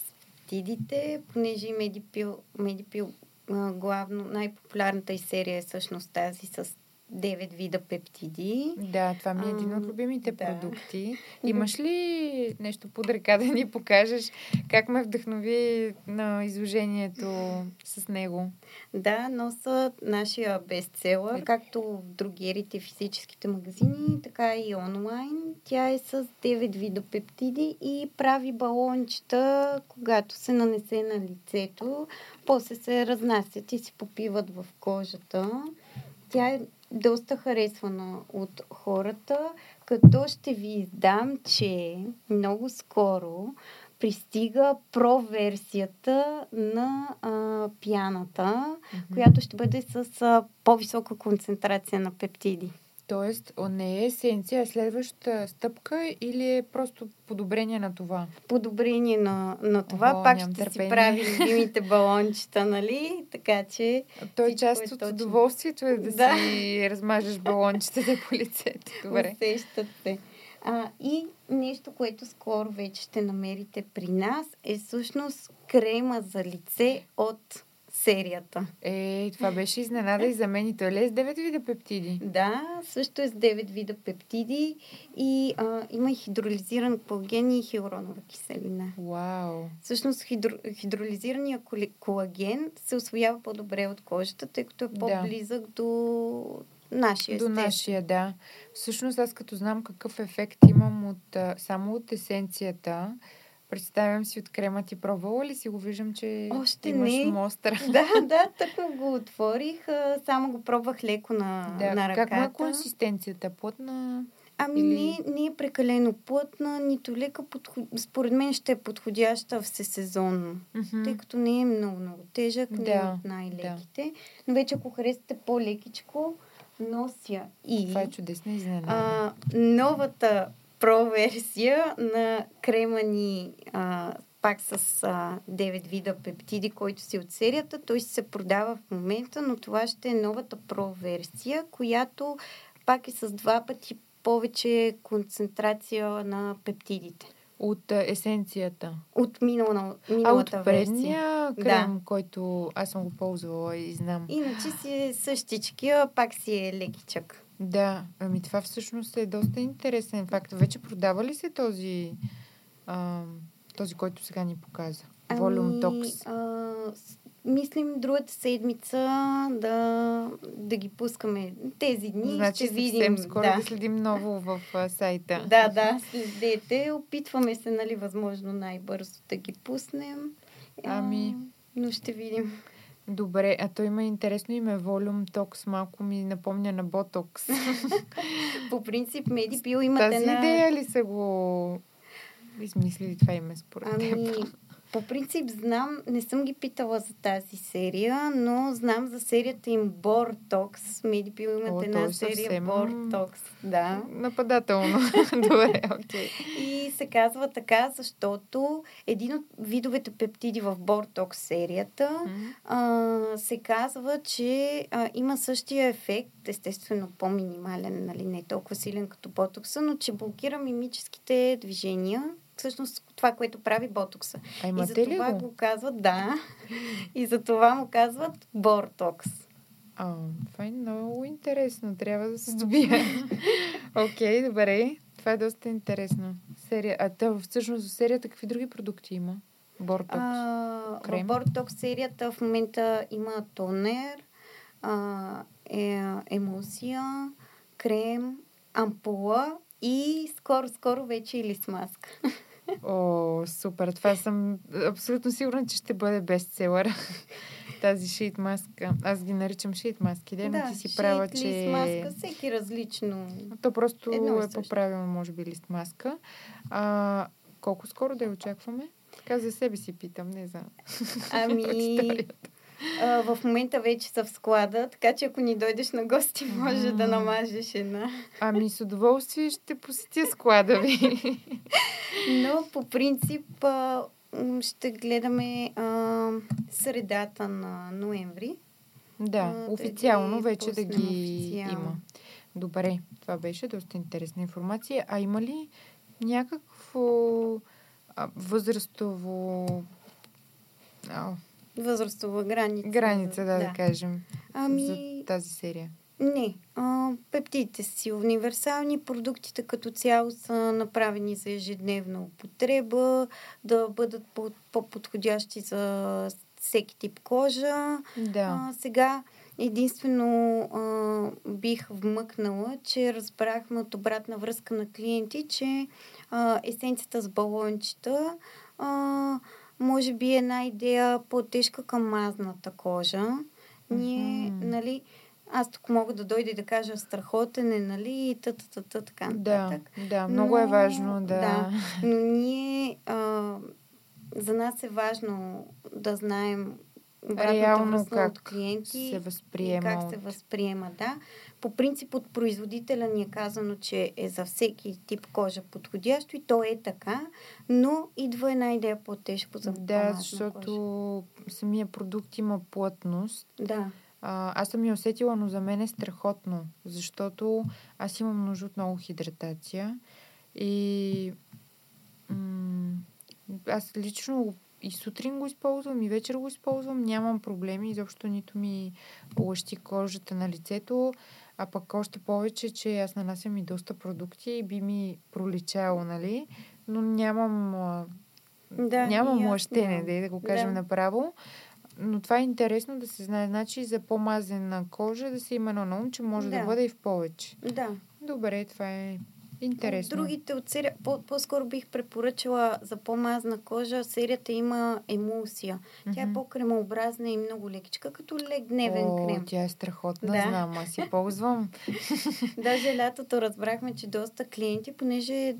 с пептидите, понеже Медипил, Медипил главно най-популярната и серия е всъщност тази с 9 вида пептиди.
Да, това ми е един от любимите
да.
продукти. Имаш ли нещо под ръка да ни покажеш как ме вдъхнови на изложението с него?
Да, носа нашия бестселър, както в другерите физическите магазини, така и онлайн. Тя е с 9 вида пептиди и прави балончета, когато се нанесе на лицето. После се разнасят и се попиват в кожата. Тя е доста харесвана от хората, като ще ви издам, че много скоро пристига про-версията на а, пяната, която ще бъде с а, по-висока концентрация на пептиди.
Тоест, о, не е есенция, а следваща стъпка или е просто подобрение на това?
Подобрение на, на това,
Охо,
пак ще
търпение.
си прави любимите балончета, нали? Така че
То е
Всичко
част
е
от
точно.
удоволствието е да,
Да.
си размажеш балончетата по лицето. Добре.
усещат се. А, и нещо, което скоро вече ще намерите при нас, е всъщност крема за лице от серията.
Е, това беше изненада и за мен. И той ли е с 9 вида пептиди?
Да, също е с 9 вида пептиди и а, има и хидролизиран колаген и хиалуронова киселина.
Вау!
Всъщност хидро, хидролизирания колаген се освоява по-добре от кожата, тъй като е по-близък да. до нашия
До
естествен.
нашия, да. Всъщност аз като знам какъв ефект имам от, само от есенцията, Представям си от крема ти пробвала ли си го? Виждам, че
Още
имаш
не.
мостър.
Да, да, тъкмо го отворих. Само го пробвах леко на,
да.
на ръката.
Как му е консистенцията? Плътна?
Ами Или... не, не е прекалено плътна, нито лека. Подход... Според мен ще е подходяща всесезонно.
Mm-hmm.
Тъй като не е много, много тежък,
да.
не е от най-леките. Да. Но вече ако харесате по-лекичко, нося и...
Това е чудесна изненада.
А, новата про-версия на крема ни а, пак с а, 9 вида пептиди, който си от серията. Той се продава в момента, но това ще е новата про-версия, която пак е с два пъти повече концентрация на пептидите.
От есенцията?
От минала, миналата
а, от предния
версия.
крем, да. който аз съм го ползвала и знам.
Иначе си е същичкия, пак си е лекичък.
Да, ами това всъщност е доста интересен факт. Вече продава ли се този, а, този който сега ни показа?
Ами,
Volume Tox.
А, мислим другата седмица да, да ги пускаме тези дни.
Значи
ще видим.
скоро да. да следим ново в а, сайта.
Да, да, следете. Опитваме се, нали, възможно най-бързо да ги пуснем.
Ами...
Но ще видим.
Добре, а то има интересно име Volume Tox, малко ми напомня на Botox.
По принцип, Медипил имат
Тази
една...
идея ли са го измислили това име според
ами,
теб?
По принцип знам, не съм ги питала за тази серия, но знам за серията им Бортокс. Медипил имат
О,
една серия
съвсем...
Бортокс. Да.
Нападателно. Добре, окей.
Okay. И се казва така, защото един от видовете пептиди в Бортокс серията mm-hmm. а, се казва, че а, има същия ефект, естествено по-минимален, нали, не толкова силен като ботокса, но че блокира мимическите движения, всъщност това, което прави ботокса.
А
и за това
го?
го казват, да. И за това му казват бортокс.
А, това е много интересно. Трябва да се здобия. Окей, okay, добре. Това е доста интересно. Серия. А та, всъщност в серията какви други продукти има? Бортокс?
А, Крем? В Бортокс серията в момента има тонер, а, е, емулсия, крем, ампула и скоро-скоро вече и лист маска.
О, супер. Това съм абсолютно сигурна, че ще бъде бестселър. Тази шит маска. Аз ги наричам шит маски, да, но ти си права, че...
лист маска, всеки различно.
То просто Едно е по-правилно, може би, лист маска. А, колко скоро да я очакваме? Така за себе си питам, не за...
Ами, а, в момента вече са в склада, така че ако ни дойдеш на гости, може mm. да намажеш една.
Ами с удоволствие ще посетя склада ви.
Но по принцип а, ще гледаме а, средата на ноември.
Да, а, официално да вече да ги официално. има. Добре, това беше доста интересна информация. А има ли някакво а, възрастово а,
възрастова граница.
Граница, да, да, да кажем.
Ами...
За тази серия.
Не. А, пептидите си универсални. Продуктите като цяло са направени за ежедневна употреба, да бъдат по-подходящи за всеки тип кожа.
Да.
А, сега единствено а, бих вмъкнала, че разбрахме от обратна връзка на клиенти, че а, есенцията с балончета а, може би една идея по-тежка към мазната кожа. Ние, mm-hmm. нали, аз тук мога да дойда и да кажа страхотен е, нали, и така
нататък. Да, да, много но, е важно да...
Да, но ние, а, за нас е важно да знаем
Реално как
от клиенти,
се възприема.
Как от... се възприема, да. По принцип от производителя ни е казано, че е за всеки тип кожа подходящо и то е така, но идва една идея по-тежко за
Да, защото кожа. самия продукт има плътност.
Да.
А, аз съм я усетила, но за мен е страхотно, защото аз имам нужда от много хидратация и м- аз лично и сутрин го използвам, и вечер го използвам. Нямам проблеми, изобщо нито ми лъщи кожата на лицето. А пък още повече, че аз нанасям и доста продукти и би ми проличало, нали? Но нямам,
да,
нямам лъщене, да, да го кажем да. направо. Но това е интересно да се знае. Значи за по-мазена кожа да се има на ум, че може да. да бъде и в повече.
Да.
Добре, това е интересно.
Другите от серия, по- по-скоро бих препоръчала за по-мазна кожа, серията има емулсия. Mm-hmm. Тя е по-кремообразна и много лекичка, като лек дневен
О,
крем.
тя е страхотна, да. знам, аз си ползвам.
Даже лятото разбрахме, че доста клиенти, понеже е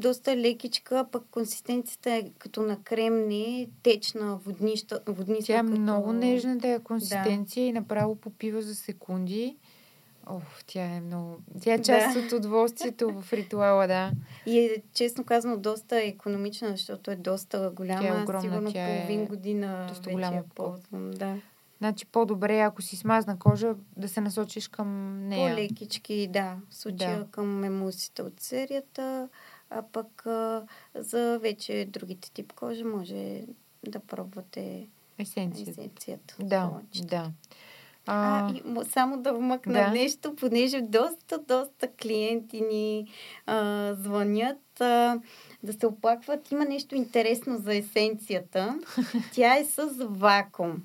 доста лекичка, пък консистенцията е като на крем, не е течна, воднища, водниста.
Тя е
като...
много нежна да е консистенция да. и направо попива за секунди. Ох, тя е много... Тя е част да. от удоволствието в ритуала, да.
И е, честно казано, доста економична, защото е доста голяма.
Тя е огромна,
Сигурно
тя
половин година
доста голяма.
я ползвам. Да.
Значи по-добре, ако си смазна кожа, да се насочиш към нея.
По-лекички, да. В случая да. към емусите от серията, а пък а, за вече другите тип кожа може да пробвате
есенцията.
есенцията
да, да.
А, а, и, само да вмъкна да. нещо, понеже доста, доста клиенти ни а, звънят а, да се оплакват. Има нещо интересно за есенцията. Тя е с вакуум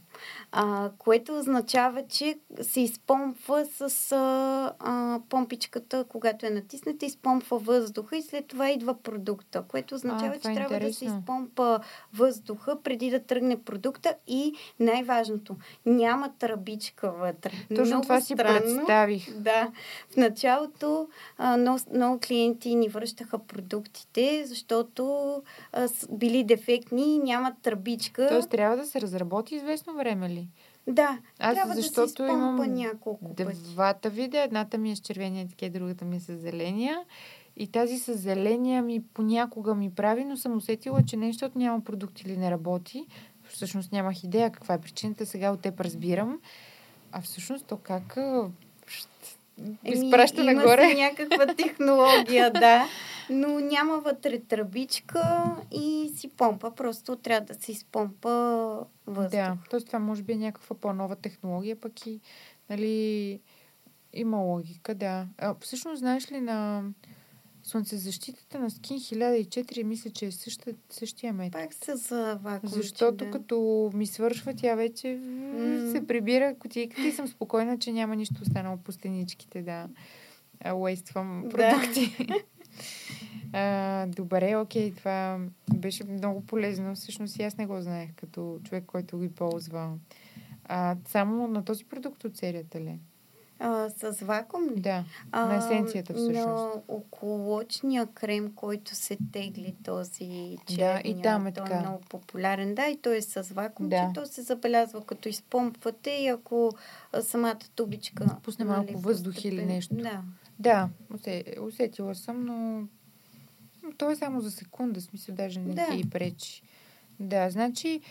а, което означава, че се изпомпва с а, а, помпичката, когато я натиснете, изпомпва въздуха и след това идва продукта, което означава, а, че е трябва интересно. да се изпомпа въздуха преди да тръгне продукта и най-важното, няма тръбичка вътре.
Точно много това странно. си представих.
Да. В началото а, много, много клиенти ни връщаха продуктите, защото а, били дефектни и нямат тръбичка.
Тоест трябва да се разработи известно време ли?
Да, Аз трябва защото да се имам няколко
двата вида. Едната ми е с червения етикет, другата ми е с зеления. И тази с зеления ми понякога ми прави, но съм усетила, че нещо няма продукт или не работи. Всъщност нямах идея каква е причината. Сега от теб разбирам. А всъщност то как изпраща
Еми,
нагоре?
Има някаква технология, да. Но няма вътре тръбичка и си помпа. Просто трябва да се изпомпа въздух.
Да, т.е. това може би е някаква по-нова технология, пък и нали, има логика, да. А, всъщност, знаеш ли, на слънцезащитата на Скин 1004, мисля, че е съща, същия метод.
Пак се за вакуум.
Защото да. като ми свършва, тя вече mm. се прибира кутийката и съм спокойна, че няма нищо останало по стеничките да уействам продукти. Да. А, добре, окей, това беше много полезно. Всъщност и аз не го знаех като човек, който ги ползва. А, само на този продукт от серията ли?
А, с вакуум ли?
Да, а, на есенцията всъщност.
На околочния крем, който се тегли този черния.
Да, и там е той е така.
е много популярен. Да, и той е с вакуум, да. че то се забелязва като изпомпвате и ако самата тубичка...
Пусне малко нали, въздух или нещо.
Да.
Да, усетила съм, но то е само за секунда, смисъл даже не да. ти пречи. Да, значи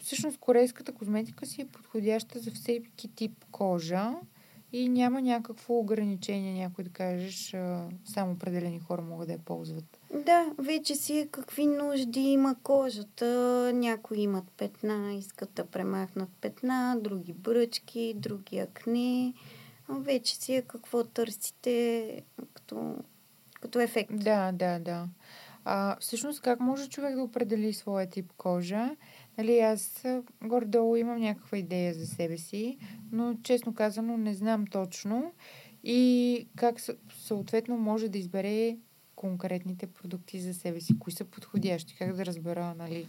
всъщност корейската козметика си е подходяща за всеки тип кожа и няма някакво ограничение, някой да кажеш, само определени хора могат да я ползват.
Да, вече си е какви нужди има кожата. Някои имат петна, искат да премахнат петна, други бръчки, други акне. Вече си е какво търсите като като ефект.
Да, да, да. А, всъщност, как може човек да определи своя тип кожа? Нали, аз горе-долу имам някаква идея за себе си, но честно казано не знам точно и как съответно може да избере конкретните продукти за себе си, кои са подходящи, как да разбера, нали?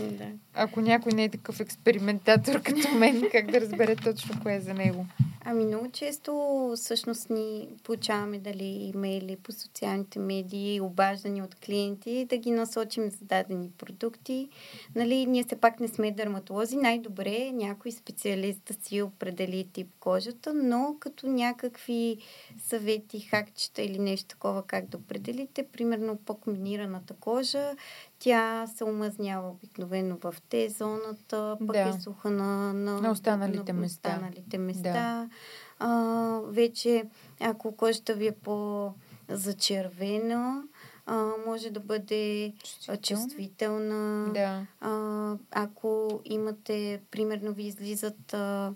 Да.
Ако някой не е такъв експериментатор като мен, как да разбере точно кое е за него?
Ами много често всъщност ни получаваме дали имейли по социалните медии, обаждани от клиенти, да ги насочим за дадени продукти. Нали, ние все пак не сме дерматолози. Най-добре е някой специалист да си определи тип кожата, но като някакви съвети, хакчета или нещо такова как да определите, примерно по-комбинираната кожа, тя се омазнява обикновено в те зоната, пък да. е суха на, на,
на останалите на, места.
Останалите места. Да. А, вече, ако кожата ви е по-зачервена, а, може да бъде
Чувствителна.
чувствителна.
Да.
А, ако имате, примерно ви излизат а,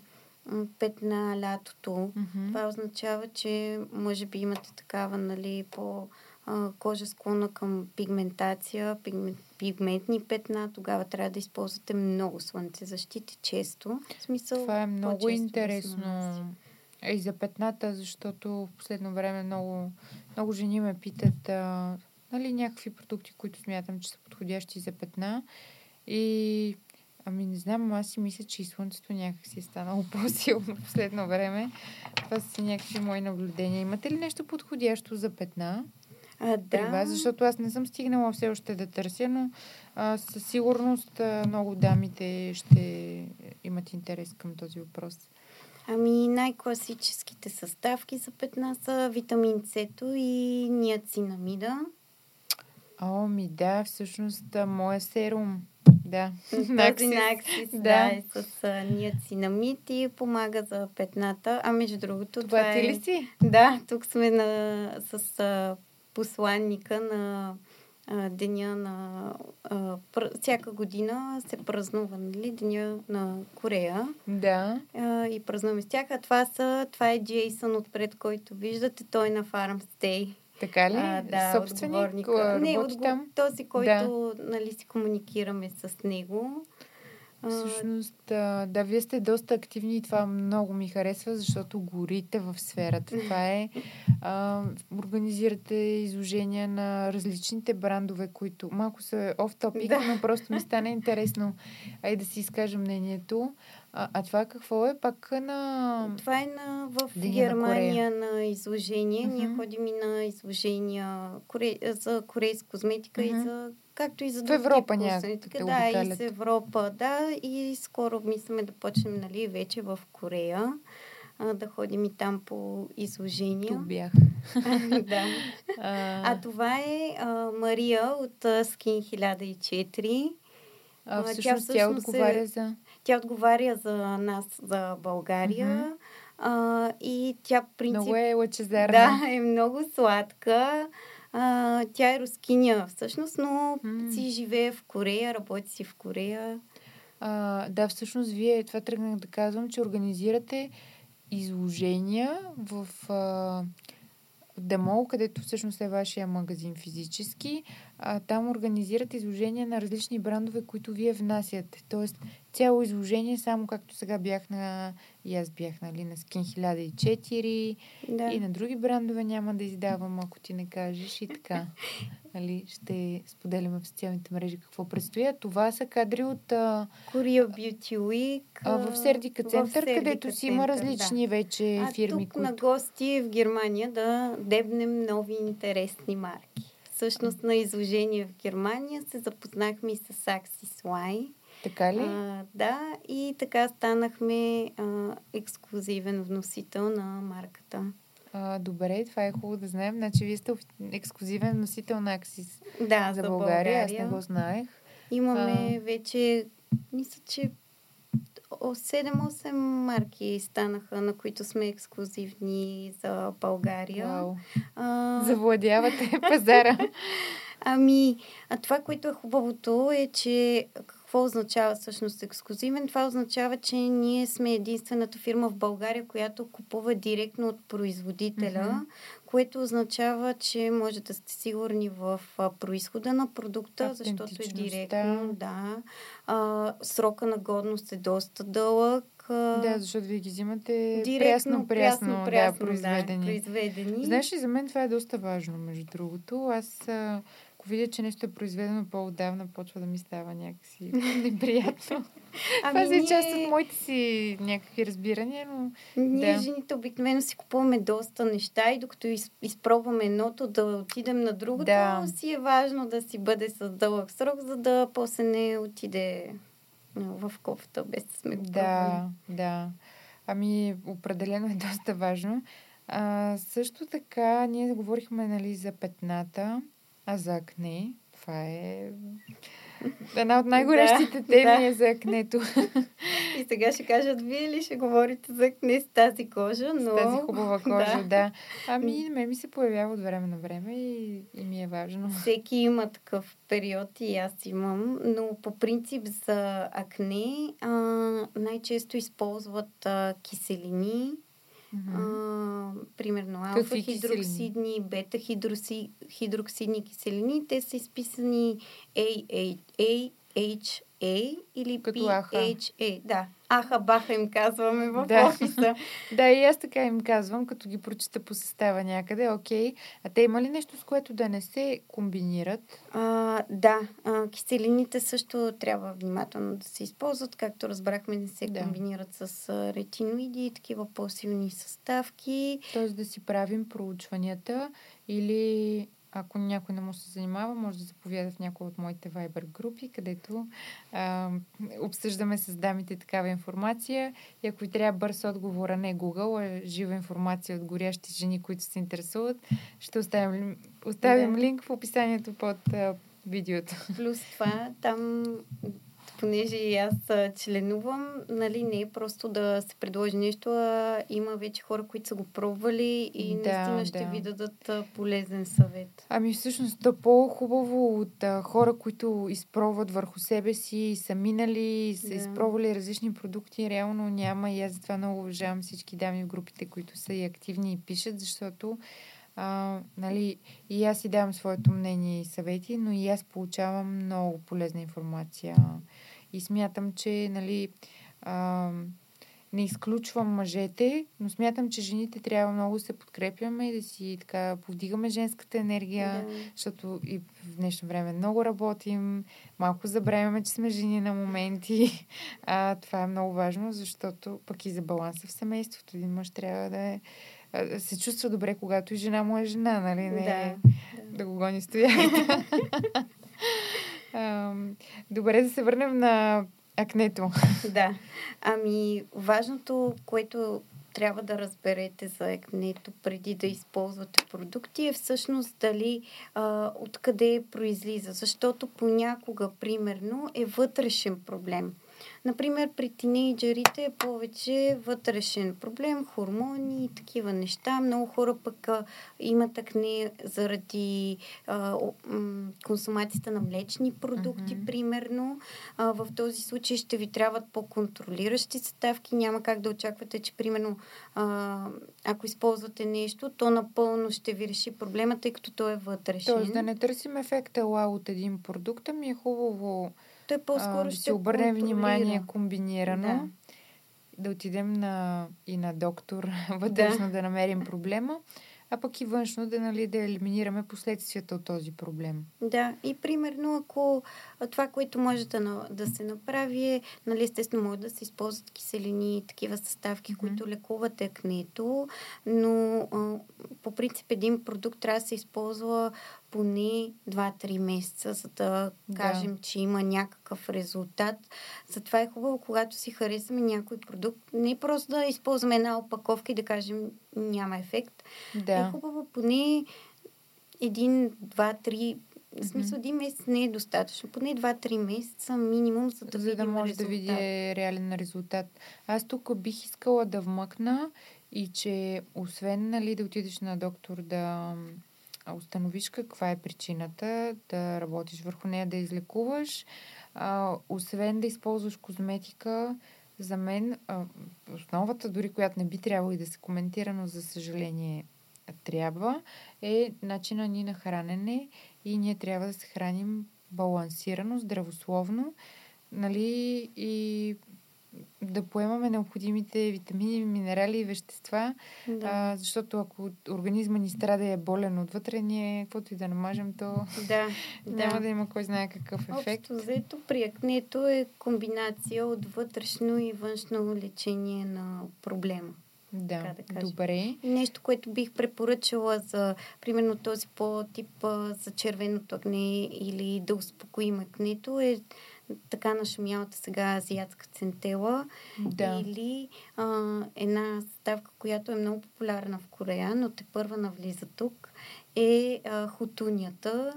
петна лятото,
Мгм.
това означава, че може би имате такава, нали, по а, кожа склонна към пигментация, пигмент, пигментни петна, тогава трябва да използвате много слънцезащити често. В смисъл,
Това е много интересно. А и за петната, защото в последно време много, много жени ме питат а, нали, някакви продукти, които смятам, че са подходящи за петна. И ами не знам, аз си мисля, че и слънцето някак си е станало по-силно в последно време. Това са някакви мои наблюдения. Имате ли нещо подходящо за петна
А,
при
да,
вас? Защото аз не съм стигнала все още да търся, но а, със сигурност а, много дамите ще имат интерес към този въпрос.
ами най-класическите съставки за петна са витамин С и ниацинамида.
О, ми да, всъщност моя серум. Да.
Този
Наксис.
наксис,
Да.
да, е с а, ниацинамид и помага за петната. А между другото, това,
Това ти
е...
ли си?
Да, тук сме на, с а, посланника на а, деня на... А, пр... Всяка година се празнува, нали, деня на Корея.
Да.
А, и празнуваме с тях. А това, са, това е Джейсън отпред, който виждате. Той е на Stay.
Така ли?
А, да,
Собственик?
Не, отго...
там?
този, който нали, си комуникираме с него.
Всъщност, а, да, вие сте доста активни и това много ми харесва, защото горите в сферата. Това е, а, организирате изложения на различните брандове, които малко са оф-топик,
Да.
но просто ми стане интересно ай да си изкажа мнението. А, а това какво е? Пак на...
Това е на, в
Деня на
Германия на, изложение. Ние
Мгм.
ходим и на изложения коре... за корейска козметика и
Мгм.
за както и за
В Европа някак
козметика.
те
Да, и с Европа, да. И скоро мислиме да почнем нали, вече в Корея. А, да ходим и там по изложения.
Тук бях.
да.
А,
А това е а, Мария от Skin 1004.
а, всъщност
тя
тя
всъщност
отговаря
е-
за...
Тя отговаря за нас, за България.
Мгм.
А, и тя принцип...
Много е лъчезарна.
Да, е много сладка. А, тя е рускиня всъщност, но
М.
си живее в Корея, работи си в Корея.
А, да, всъщност вие, това тръгнах да казвам, че организирате изложения в а, Демол, където всъщност е вашия магазин физически. А, там организирате изложения на различни брандове, които вие внасяте. Тоест, цяло изложение, само както сега бях на... И аз бях, нали, на Skin 1004
Да.
и на други брандове няма да издавам, ако ти не кажеш и така. нали, ще споделяме в социалните мрежи какво предстои. А Това са кадри от...
Korea Beauty Week.
а, в Сердика
в
център,
Сердика
където си има различни вече
А
фирми,
тук
които...
на гости в Германия да дебнем нови интересни марки. Всъщност на изложение в Германия се запознахме с Axis Line.
Така ли?
А, да, и така станахме а, ексклюзивен вносител на марката.
А, добре, това е хубаво да знаем. Значи вие сте ексклюзивен носител на Аксис
Да,
за България. Аз не го знаех.
Имаме
А.
вече, мисля, че 7-8 марки станаха, на които сме ексклюзивни за България.
Вау.
А,
Завладявате пазара.
Ами, а това, което е хубавото е, че какво означава всъщност ексклюзивен? Това означава, че ние сме единствената фирма в България, която купува директно от производителя,
Мгм.
Което означава, че може да сте сигурни в а, происхода на продукта, защото е директно, да. А, срока на годност е доста дълъг.
да, защото вие ги взимате
директно,
прясно, прясно, да, произведени.
Да, произведени.
Знаеш ли, за мен това е доста важно, между другото. Аз, а, ако видя, че нещо е произведено по-отдавна, почва да ми става някакси неприятно. това си е част от моите си някакви разбирания, но
Ние,
Да.
жените, обикновено си купуваме доста неща и докато из, изпробваме едното, да отидем на другото,
Да.
си е важно да си бъде с дълъг срок, за да после не отиде в кофта, без да сме го пробвали.
Да, да. Ами, определено е доста важно. А, също така, ние говорихме нали, за петната, а за акне. Това е Една от най-горещите
Да,
теми
да.
е за акнето.
И сега ще кажат, вие ли ще говорите за акне с тази кожа, но...
С тази хубава кожа, да.
Да.
Ами, мен ми се появява от време на време и, и ми е важно.
Всеки има такъв период и аз имам, но по принцип за акне а, най-често използват а, киселини,
Мгм.
а, примерно алфа-хидроксидни, бета-хидроксидни киселини. Те са изписани AHA, HA или
Като.
PHA. Да, аха баха им казваме в
Да.
офиса.
Да, и аз така им казвам, като ги прочита по състава някъде, окей. А те има ли нещо, с което да не се комбинират?
А, да, а, киселините също трябва внимателно да се използват. Както разбрахме, не се
Да.
комбинират с ретиноиди и такива по-силни съставки.
Тоест да си правим проучванията или ако някой не му се занимава, може да заповяда в някои от моите Viber групи, където а, обсъждаме с дамите такава информация. И ако ви трябва бърз отговор, а не Google, а жива информация от горящи жени, които се интересуват, ще оставим, оставим
Да.
линк в описанието под а, видеото.
Плюс това, там, понеже и аз членувам, нали, не е просто да се предложи нещо, а има вече хора, които са го пробвали и
Да,
наистина ще
да.
ви дадат полезен съвет.
Ами всъщност да по-хубаво от а, хора, които изпробват върху себе си, са минали, са
Да.
изпробвали различни продукти, реално няма и аз затова много уважавам всички дами в групите, които са и активни и пишат, защото а, нали, и аз си давам своето мнение и съвети, но и аз получавам много полезна информация. И смятам, че нали, а, не изключвам мъжете, но смятам, че жените трябва много да се подкрепяме и да си така повдигаме женската енергия,
Да.
защото и в днешно време много работим, малко забравяме, че сме жени на моменти. А, това е много важно, защото пък и за баланса в семейството един мъж трябва да е се чувства добре, когато и жена му е жена, нали? Не
Да,
да, да го гони стояйте. Добре, да се върнем на акнето.
Да. Ами, важното, което трябва да разберете за екнето преди да използвате продукти е всъщност дали а, откъде произлиза. Защото понякога, примерно, е вътрешен проблем. Например, при тинейджерите е повече вътрешен проблем, хормони и такива неща. Много хора пък а, имат акне заради а, м, консумацията на млечни продукти,
Мгм.
примерно. А, в този случай ще ви трябват по-контролиращи съставки. Няма как да очаквате, че примерно а, ако използвате нещо, то напълно ще ви реши проблема, тъй като той е вътрешен.
Тоест да не търсим ефекта ла от един продукт, ами е хубаво
той по-скоро
а,
ще
си обърнем внимание комбинирано.
Да.
да отидем на, и на доктор вътрешно да. да намерим проблема, а пък и външно да, нали, да елиминираме последствията от този проблем.
Да, и примерно ако това, което може да, да се направи е, нали, естествено може да се използват киселини и такива съставки,
Мгм.
които лекуват акнето, но а, по принцип един продукт трябва да се използва поне 2-3 месеца, за да
Да.
кажем, че има някакъв резултат. Затова е хубаво, когато си харесаме някой продукт, не просто да използваме една опаковка и да кажем няма ефект, е
Да.
хубаво поне един, два, три. В смисъл, един месец не е достатъчно. Поне два-три месеца минимум, за да,
за да може да
резултат.
види реален резултат. Аз тук бих искала да вмъкна и че освен нали, да отидеш на доктор да установиш каква е причината, да работиш върху нея, да излекуваш, а, освен да използваш козметика, за мен а, основата, дори която не би трябвало и да се коментира, но за съжаление трябва, е начина ни на хранене и ние трябва да се храним балансирано, здравословно, нали, и да поемаме необходимите витамини, минерали и вещества,
Да.
а, защото ако организма ни страда и е болен отвътре, ние каквото и да намажем, то
да,
няма
да.
да има кой знае какъв ефект.
Общо взето при акнето е комбинация от вътрешно и външно лечение на проблема.
Да,
така да
добре.
Нещо, което бих препоръчала за, примерно, този по-тип за червеното акне или да успокоим акнето е така нашумялата сега азиатска центела
Да.
или а, една ставка, която е много популярна в Корея, но те първа навлиза тук, е а, хутунята.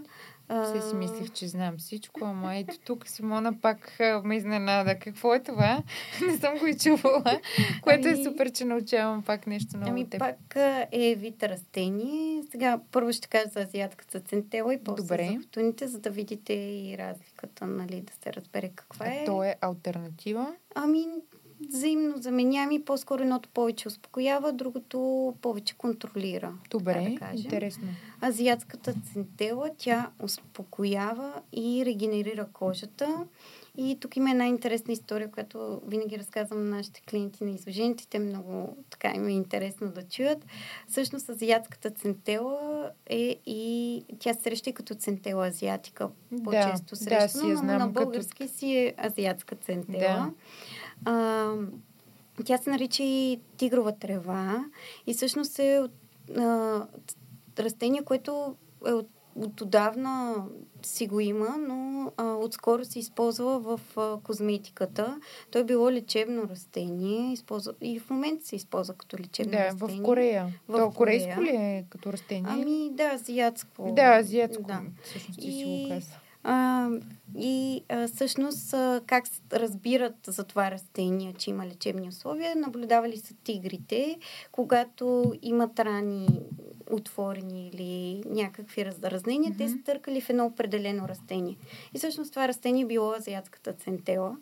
Все си мислех, че знам всичко, ама ето тук Симона пак ме изненада. Какво е това? Не съм го и чувала, което е ами... е супер, че научавам пак нещо ново
ами, пак е вид растение. Сега първо ще кажа за азиатката центела и после Добре. за фотоните, за да видите и разликата, нали, да се разбере каква
е.
А
то е альтернатива?
Ами, взаимно заменями. По-скоро едното повече успокоява, другото повече контролира.
Добре, да интересно.
Азиатската центела, тя успокоява и регенерира кожата. И тук има една интересна история, която винаги разказвам на нашите клиенти на изложението. Те много така им е интересно да чуят. Всъщност азиатската центела е и тя се среща и като центела азиатика. По-често
да, да, си
но на български като... си е азиатска центела. Да. А, тя се нарича и тигрова трева и всъщност е от, а, растение, което е от, от отдавна си го има, но а, отскоро се използва в а, козметиката. То е било лечебно растение използва, и в момента се използва като лечебно
да,
растение.
в Корея. В То корейско ли е като растение?
Ами да, азиатско.
Да, азиатско. Да. Всъщност ти и... си го каза.
А, и а, всъщност а, как разбират за това растение, че има лечебни условия, наблюдавали са тигрите, когато имат рани отворени или някакви раздразнения, mm-hmm. те са търкали в едно определено растение. И всъщност това растение било азиатската центела.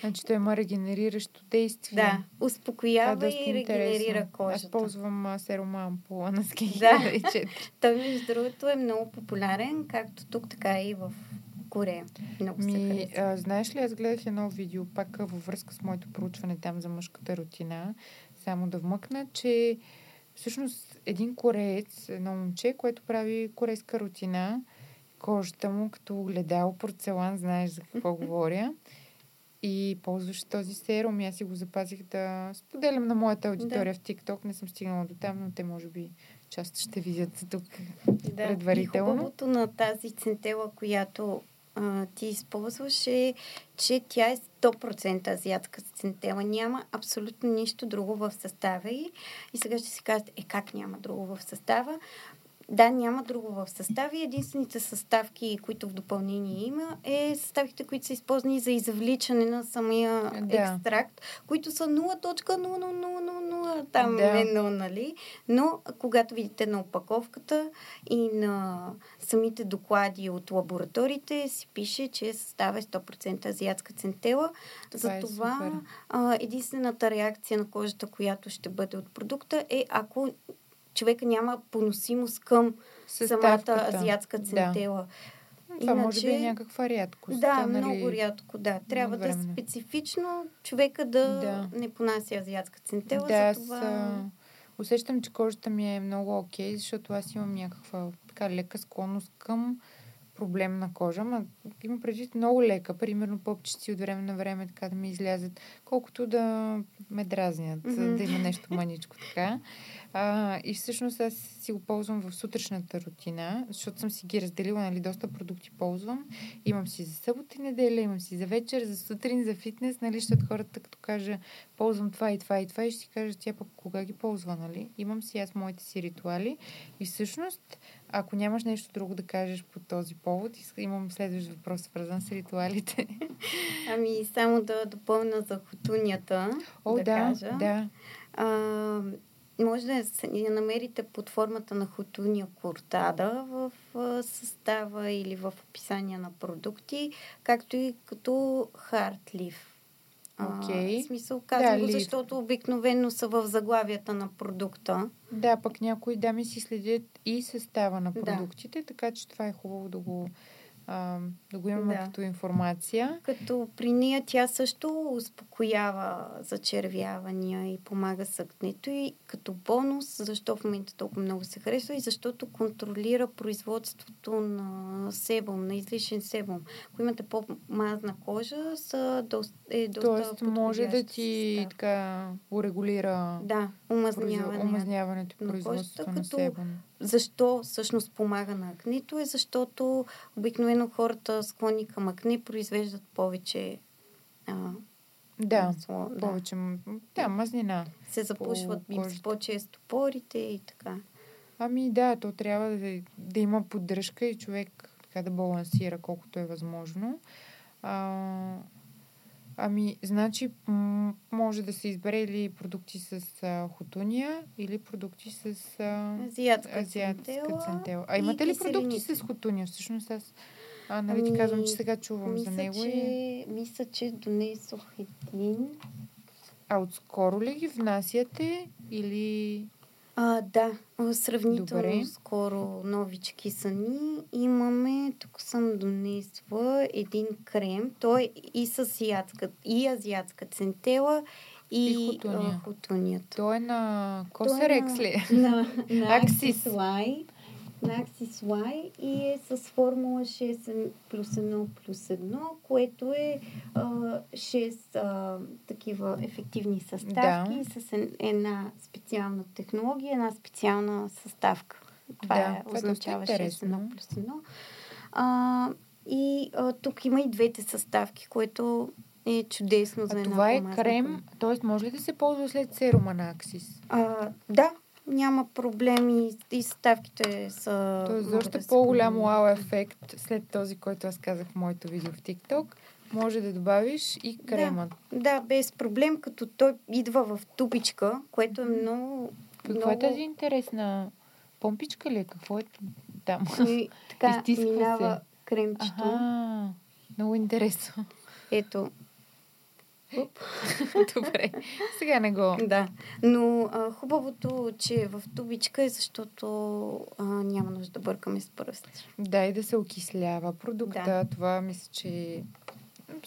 Значи той има регенериращо действие.
Да, успокоява е и регенерира кожата.
Аз ползвам серума ампула на
Да, той между другото е много популярен, както тук, така и в Корея. Много Ми, се
а, знаеш ли, аз гледах едно видео, пак във връзка с моето проучване там за мъжката рутина, само да вмъкна, че всъщност един кореец, едно момче, което прави корейска рутина, кожата му като огледало порцелан, знаеш за какво говоря. И ползваш този серум. Аз си го запазих да споделям на моята аудитория да. в TikTok. Не съм стигнала до там, но те може би част ще видят тук да. предварително.
И хубавото на тази центела, която а, ти използваш е, че тя е 100% азиатска центела. Няма абсолютно нищо друго в състава и, и сега ще си кажете, е как няма друго в състава? Да, няма друго в състави. Единствените съставки, които в допълнение има, е съставките, които са използвани за извличане на самия да. екстракт, които са 0.0000, там да. е 0, нали? Но когато видите на опаковката и на самите доклади от лабораториите, си пише, че състава е 100% азиатска центела. Това Затова е единствената реакция на кожата, която ще бъде от продукта е ако човека няма поносимост към Съставката. самата азиатска центела. Да.
Това Иначе, може би е някаква рядкост.
Да, нали... много рядко, да. Трябва да специфично човека да, да не понася азиатска центела.
Да,
за това...
аз усещам, че кожата ми е много окей, okay, защото аз имам някаква така лека склонност към проблемна кожа, ма има предвид много лека, примерно пъпчици от време на време така да ми излязат, колкото да ме дразнят, mm-hmm. да има нещо маничко така. А, и всъщност аз си го ползвам в сутрешната рутина, защото съм си ги разделила, нали, доста продукти ползвам. Имам си за събота и неделя, имам си за вечер, за сутрин, за фитнес, нали, защото хората като кажа ползвам това и това и това и ще си кажа тя пък кога ги ползва, нали. Имам си аз моите си ритуали и всъщност ако нямаш нещо друго да кажеш по този повод, имам следващ въпрос, свързан с ритуалите.
Ами, само да допълна за хотунята.
О,
да,
да,
кажа.
да.
А, може да я намерите под формата на хотуния кортада в състава или в описание на продукти, както и като хартлив.
Okay.
в смисъл казвам да, го, защото обикновено са в заглавията на продукта.
Да, пък някои дами си следят и състава на продуктите, да. така че това е хубаво да го а, да го имаме да. като информация.
Като при нея тя също успокоява зачервявания и помага съкнето и като бонус, защо в момента толкова много се харесва и защото контролира производството на себум, на излишен себум. Ако имате по-мазна кожа, са доста, е доста
Тоест може да ти състав. така урегулира
да, омазняване,
омазняването и производството на, кожата, на себум.
Защо всъщност помага на акнето е защото обикновено хората склонни към акне произвеждат повече а,
да, масло, да, повече да, мазнина.
Се запушват по по-често порите и така.
Ами да, то трябва да, да има поддръжка и човек така да балансира колкото е възможно. А, ами, значи, може да се избере или продукти с а, хотуния, или продукти с а,
Азиатска,
азиатска
центела.
А имате ли продукти с хотуния? Всъщност аз а, нали ти
Ами,
казвам, че сега чувам
мисля,
за него.
че,
И...
мисля, че донесох един.
А отскоро ли ги внасяте или...
А, да, сравнително
Добре.
скоро новички са ни. Имаме, тук съм донесла един крем. Той и с азиатска, и азиатска центела, и,
И хотуния.
а, хотунията.
Той е на
е
Косерекс
на-
ли?
На, на
Axis.
Axis Y. На Axis Y и е с формула 6 плюс 1 плюс 1, което е а, 6 а, такива ефективни съставки
Да.
с една специална технология, една специална съставка. Това
Да,
е,
е
означава 6
интересно.
1 плюс 1. А, и а, тук има и двете съставки, което е чудесно за
А
една
това е крем, т.е. може ли да се ползва след серума на Аксис?
а, да, няма проблеми и съставките са...
Тоест, още
да
по-голям вау ефект след този, който аз казах в моето видео в TikTok, може да добавиш и крема.
Да, без проблем, като той идва в тубичка, което е много...
Каква е
много...
тази интересна помпичка ли? е? Какво е там?
И, така,
Изтисква
минава
се.
кремчето.
Ага, много интересно.
Ето,
Добре, сега не го...
да. Но а, хубавото, че е в тубичка е защото а, няма нужда да бъркаме с пръсти.
Да, и да се окислява продукта.
Да.
Това мисля, че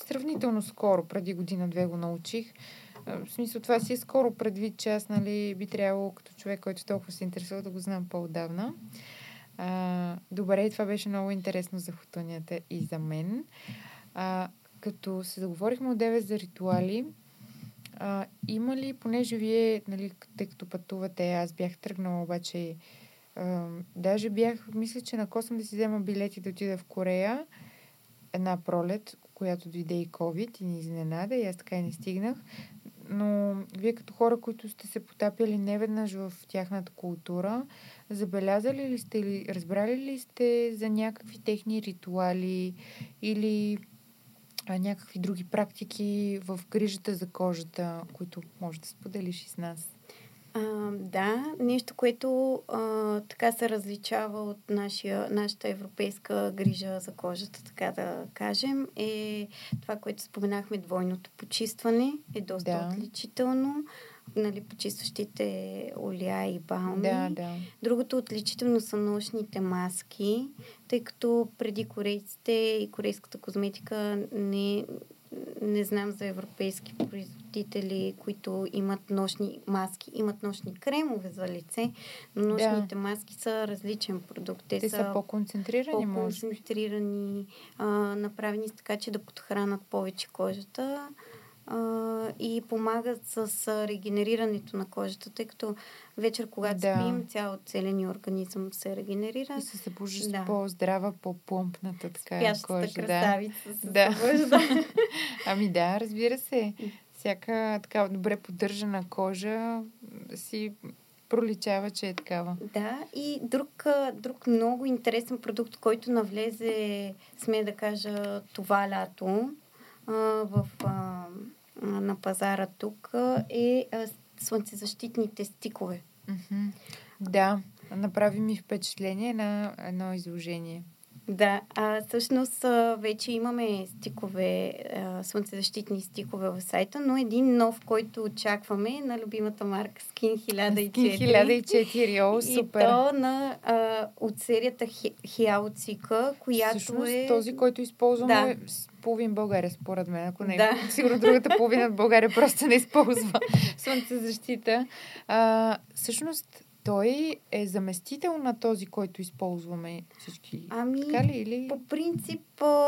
сравнително скоро, преди година-две го научих. В смисъл, това си е скоро предвид, че аз нали, би трябвало като човек, който толкова се интересува, да го знам по-отдавна. А, добре, това беше много интересно за хотунята и за мен. А, като се заговорихме от 9 за ритуали, а, има ли, понеже вие, нали, тъй като пътувате, аз бях тръгнала, обаче а, даже бях, мисля, че на косъм да си взема билети да отида в Корея една пролет, която дойде и COVID и ни изненада и аз така и не стигнах. Но вие като хора, които сте се потапяли неведнъж в тяхната култура, забелязали ли сте или разбрали ли сте за някакви техни ритуали или а, някакви други практики в грижата за кожата, които може да споделиш и с нас?
А, да, нещо, което а, така се различава от нашия, нашата европейска грижа за кожата, така да кажем, е това, което споменахме, двойното почистване е доста
Да.
отличително. Нали, почистващите оля и балми.
Да, да.
Другото отличително са нощните маски, тъй като преди корейците и корейската козметика не, не знам за европейски производители, които имат нощни маски, имат нощни кремове за лице, но нощните маски са различен продукт. Те,
Те са по-концентрирани,
по-концентрирани, а, направени така, че да подхранат повече кожата и помагат с регенерирането на кожата, тъй като вечер, когато
Да.
спим, цял целения организъм се регенерира.
И се събуждаш
Да.
да. по-здрава, по-плъмпната така
Спящата
кожа. Да.
красавица се
Да.
събужда.
Ами да, разбира се. Всяка така добре поддържана кожа си проличава, че е такава.
Да, и друг, друг много интересен продукт, който навлезе, сме да кажа, това лято в, на пазара тук е слънцезащитните стикове.
Мгм. Да, направи ми впечатление на едно изложение.
Да, а всъщност а, вече имаме стикове, а, слънцезащитни стикове в сайта, но един нов, който очакваме е на любимата марка Skin 1004.
Skin 1004, о, супер.
И то на, а, от серията Хи- Хиалцика, която
Всъщност,
е...
този, който използваме
Да.
с половин България, според мен. Ако не,
Да.
сигурно другата половина от България просто не използва слънцезащита. А, всъщност, той е заместител на този, който използваме всички.
Ами,
Така ли? Или
по принцип...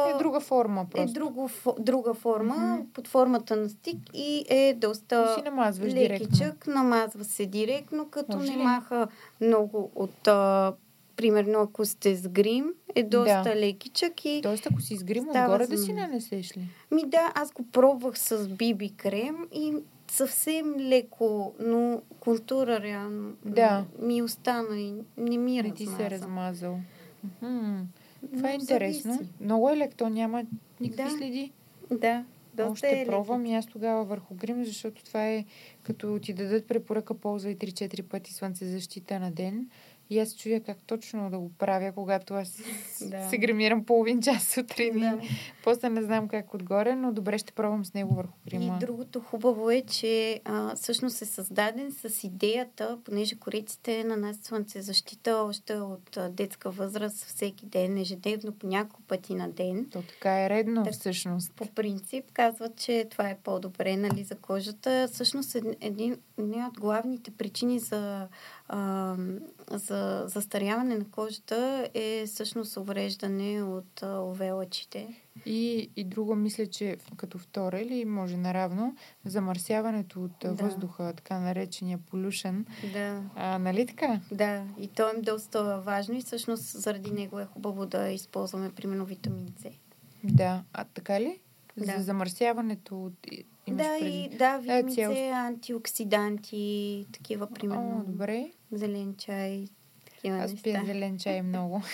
Е друга форма
е
просто?
друго, фо- друга форма,
Мгм.
под формата на стик и е доста...
Си намазваш директно.
лекичък, намазва се директно, като
Може
не
ли?
маха много от, а, примерно, ако сте с грим, е доста
Да.
лекичък и...
Тоест, ако си изгрим
Става
отгоре, да
за
си
мен.
нанесеш ли?
Ми да, аз го пробвах с биби крем и съвсем леко, но култура реално
Да.
ми остана и не ми е
Не ти се е
размаза.
размазал. Мгм. Това е
Но
интересно.
зависи.
Много е лек, то няма никакви
Да.
следи.
Да, доста
Още
е
пробвам и аз тогава върху грим, защото това е като ти дадат препоръка ползвай 3-4 пъти слънцезащита на ден. И аз се чудя как точно да го правя, когато аз
Да.
се гримирам половин час сутрин.
Да.
После не знам как отгоре, но добре ще пробвам с него върху грима.
И другото хубаво е, че а, всъщност е създаден с идеята, понеже кориците нанасят слънцезащита още от а, детска възраст всеки ден, ежедневно, по няколко пъти на ден.
То така е редно
Так.
всъщност.
По принцип казват, че това е по-добре нали, за кожата. Всъщност е един, една от главните причини за, а, за застаряване на кожата е всъщност увреждане от а, овелачите.
И, и друго мисля, че като втора или може наравно, замърсяването от
Да.
въздуха, така наречения полюшен.
Да.
А, нали така?
Да, и то е доста важно и всъщност заради него е хубаво да използваме примерно витамин С.
Да. А така ли?
Да.
За замърсяването от... Имаш
да,
преди.
и да, витамин
цял-
С, антиоксиданти, такива примерно.
О, добре.
Зелен чай, такива
Аз
неща.
пия зелен чай много.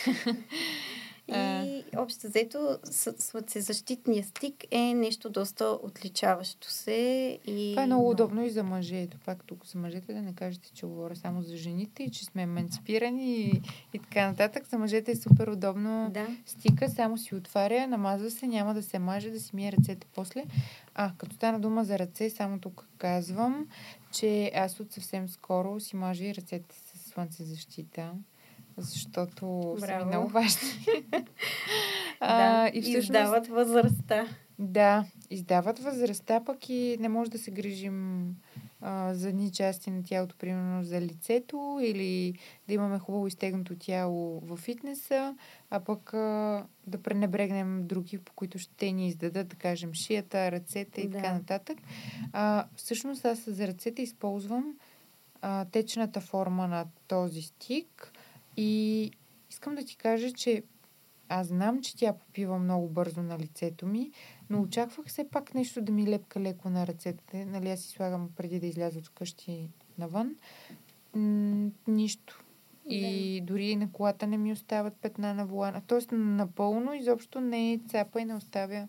И общо взето, слънцезащитния стик е нещо доста отличаващо се. И
Това е много удобно и за мъже. Ето пак тук за мъжете да не кажете, че говоря само за жените и че сме емансипирани и, и така нататък. За мъжете е супер удобно.
Да,
Стика, само си отваря, намазва се, няма да се маже, да си мие ръцете после. А, като стана дума за ръце, само тук казвам, че аз от съвсем скоро си мажа и ръцете с слънцезащита, защото са ми
Браво.
много важни.
да.
а, и всъщност,
издават възрастта.
да, издават възрастта, пък и не може да се грижим а, за едни части на тялото, примерно за лицето или да имаме хубаво изтегнато тяло в фитнеса, а пък а, да пренебрегнем други, по които ще ни издадат, да кажем, шията, ръцете и
Да.
така нататък. А, всъщност аз за ръцете използвам а, течната форма на този стик и искам да ти кажа, че аз знам, че тя попива много бързо на лицето ми, но очаквах все пак нещо да ми лепка леко на ръцете. Нали, аз си слагам преди да изляза от къщи навън. М- нищо. И дори на колата не ми остават петна на волана. Тоест напълно изобщо не е цапа и не оставя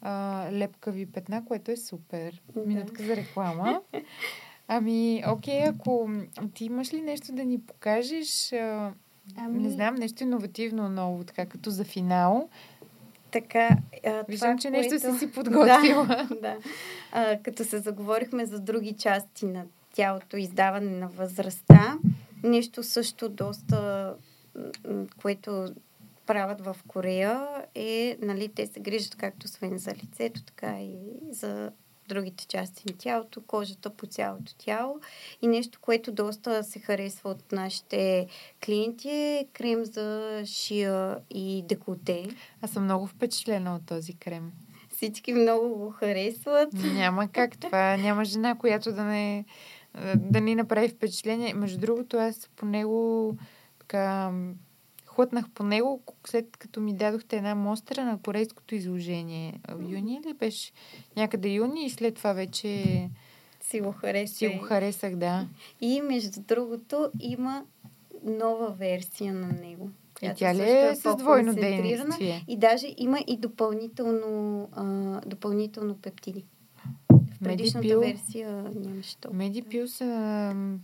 а, лепкави петна, което е супер.
Да.
Минутка за реклама. Ами, окей, ако ти имаш ли нещо да ни покажеш, а,
Ами,
не знам, нещо иновативно ново, така като за финал.
Така, а,
Виждам,
това,
че нещо си си подготвила.
Да, да. А, като се заговорихме за други части на тялото, издаване на възрастта, нещо също доста, което правят в Корея е, нали, те се грижат както освен за лицето, така и за другите части на тялото, кожата по цялото тяло. И нещо, което доста се харесва от нашите клиенти е крем за шия и деколте.
Аз съм много впечатлена от този крем.
Всички много го харесват.
Няма как това. Няма жена, която да не да ни направи впечатление. Между другото, аз по него така хлътнах по него, след като ми дадохте една мостра на корейското изложение. В юни ли беше? Някъде юни и след това вече
Си го харесва.
си го харесах, да.
И между другото има нова версия на него.
И
която
тя ли
също
е с двойно действие?
И даже има и допълнително, а, допълнително пептиди. В предишната
Медипил.
версия нямаше толкова.
Медипил са м,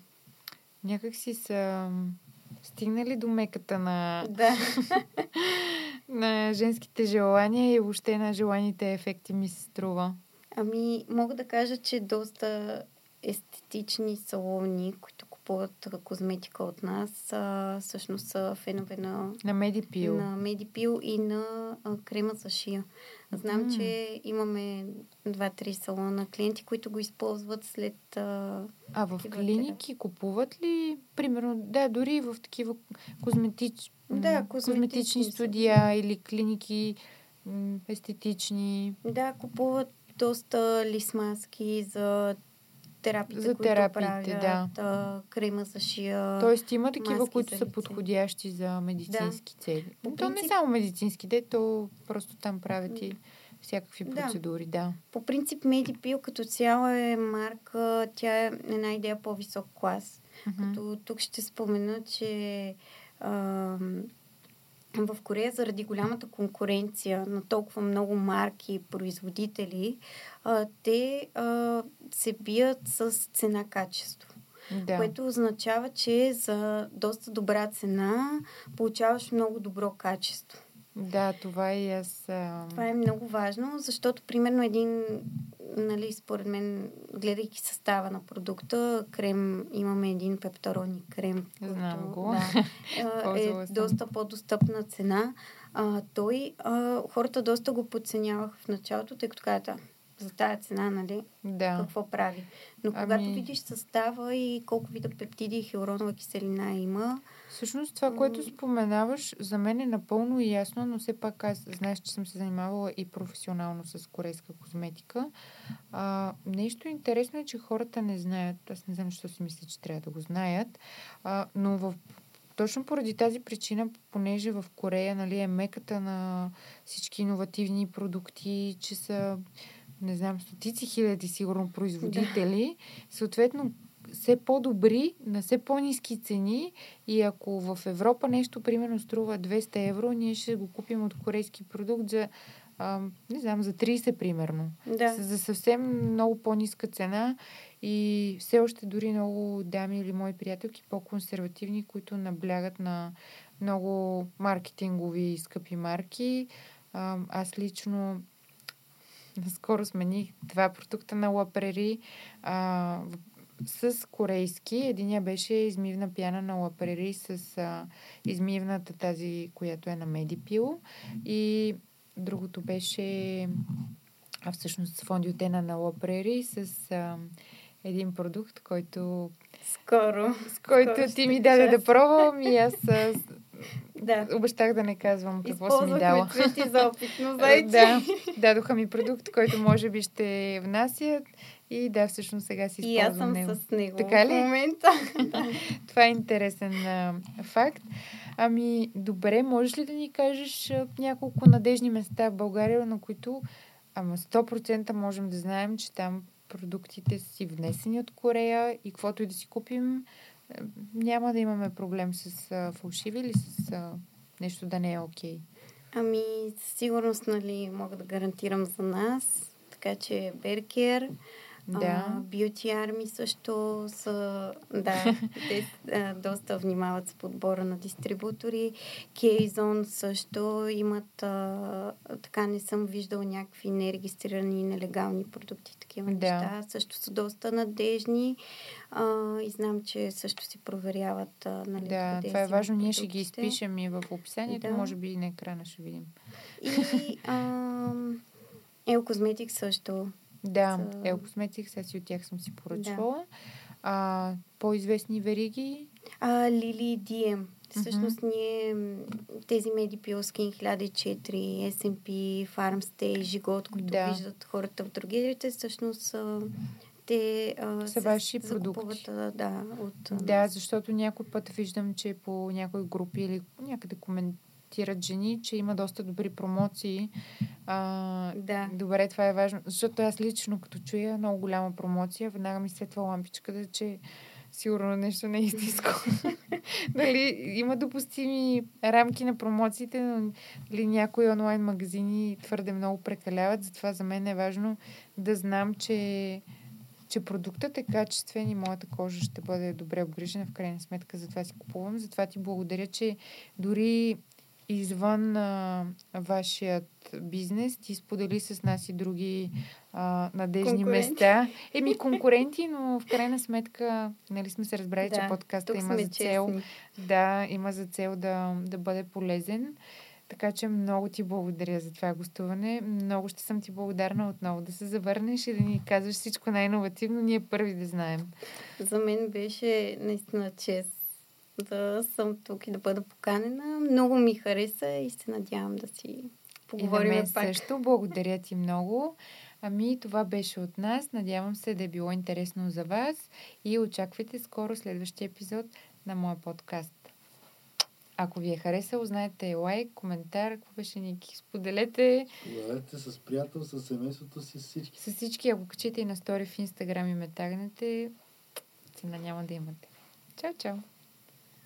някак си са м, стигнали до меката на,
Да.
на женските желания и въобще на желаните ефекти ми се струва.
Ами, мога да кажа, че доста естетични салони, които купуват козметика от нас, а, всъщност са фенове на
На Медипил.
на Медипил и на а, крема за шия. Знам,
М.
че имаме два-три салона клиенти, които го използват след... А,
А в клиники купуват ли, примерно, да, дори в такива козметич...
Да, козметични
козметични студия или клиники естетични.
да, купуват доста лисмаски за терапиите,
За
които
терапиите,
правят, а, крема за шия.
Тоест има такива, които са подходящи за медицински цели.
По
То не
принцип-
само медицински, де, то просто там правят и всякакви
Да.
процедури, да.
По принцип Медипил като цяло е марка, тя е една идея по-висок клас.
Мгм.
Като тук ще спомена, че ам, в Корея заради голямата конкуренция на толкова много марки и производители, а, те а, се бият с цена-качество. Да. Което означава, че за доста добра цена получаваш много добро качество.
Да, това и аз.
Това е много важно, защото, примерно, един, нали, според мен, гледайки състава на продукта, крем, имаме един пептарони крем.
Знам
който,
го.
Да, е доста по-достъпна цена. А, той, а, хората доста го подценяваха в началото, тъй като казаха, за тая цена, нали?
Да.
Какво прави. Но ами... когато видиш състава и колко вида пептиди и хилоронова киселина има...
Всъщност това, което споменаваш, за мен е напълно ясно, но все пак аз знаеш, че съм се занимавала и професионално с корейска козметика. А, нещо интересно е, че хората не знаят. Аз не знам, защо си мисля, че трябва да го знаят. А, но в точно поради тази причина, понеже в Корея нали, е меката на всички иновативни продукти, че са не знам, стотици хиляди сигурно производители, да. съответно все по-добри, на все по-низки цени и ако в Европа нещо примерно струва 200 евро, ние ще го купим от корейски продукт за а, не знам, за 30 примерно.
Да.
За съвсем много по-ниска цена и все още дори много дами или мои приятелки по-консервативни, които наблягат на много маркетингови скъпи марки. А, аз лично Наскоро смених два продукта на Лапрери а, с корейски. Единия беше измивна пяна на Лапрери с а, измивната тази, която е на Медипил. И другото беше а всъщност фондиотена на Лапрери с а, един продукт, който
скоро.
С който
скоро
ти ми даде да пробвам и аз
да.
Обещах да не казвам какво си ми дала.
цвети за опитно зайче.
да, дадоха ми продукт, който може би ще внасят и да, всъщност сега си използвам
И аз съм него. с него
така ли?
в момента.
Това е интересен а, факт. Ами, добре, можеш ли да ни кажеш а, няколко надежни места в България, на които ама 100% можем да знаем, че там продуктите си внесени от Корея и каквото и да си купим, няма да имаме проблем с а, фалшиви или с а, нещо да не е окей? Okay?
Ами, със сигурност, нали, мога да гарантирам за нас. Така че Беркер,
да.
Beauty Army също са, да, те а, доста внимават с подбора на дистрибутори. Кейзон също имат, а, така не съм виждала някакви нерегистрирани нелегални продукти, такива да. неща. Също са доста надежни а, и знам, че също си проверяват а, нали,
Да, това е важно. Ние ще ги изпишем и в описанието, да. може би и на екрана ще видим.
И а, Ел Козметик също
да, за... Ел Косметикс, аз и от тях съм си поръчвала. Да. А, по-известни вериги?
А, Лили Дием. Всъщност uh-huh. ние тези Медипил Скин 1004, SMP, Farmstay, Жигот, които да. виждат хората в другите, всъщност те
а, са ваши продукти.
Да, от,
да, защото някой път виждам, че по някои групи или някъде коментират коментират жени, че има доста добри промоции. А,
да.
Добре, това е важно. Защото аз лично, като чуя много голяма промоция, веднага ми светва лампичката, че сигурно нещо не е истинско. Дали има допустими рамки на промоциите, но ли някои онлайн магазини твърде много прекаляват. Затова за мен е важно да знам, че че продуктът е качествен и моята кожа ще бъде добре обгрижена. В крайна сметка затова си купувам. Затова ти благодаря, че дори извън а, вашият бизнес, ти сподели с нас и други а, надежни места. Еми, конкуренти, но в крайна сметка, нали сме се разбрали, да, че подкаста има за цел. Честни. Да, има за цел да, да бъде полезен. Така че много ти благодаря за това гостуване. Много ще съм ти благодарна отново да се завърнеш и да ни казваш всичко най-инновативно. Ние първи да знаем.
За мен беше наистина чест да съм тук и да бъда поканена. Много ми хареса и се надявам да си поговорим
и на мен пак. също. Благодаря ти много. Ами, това беше от нас. Надявам се да е било интересно за вас и очаквайте скоро следващия епизод на моя подкаст. Ако ви е харесало, знаете лайк, коментар, какво беше Ники. Споделете.
Споделете с приятел, с семейството си, с всички.
С всички, ако качите и на стори в Инстаграм и ме тагнете, цена няма да имате. Чао, чао!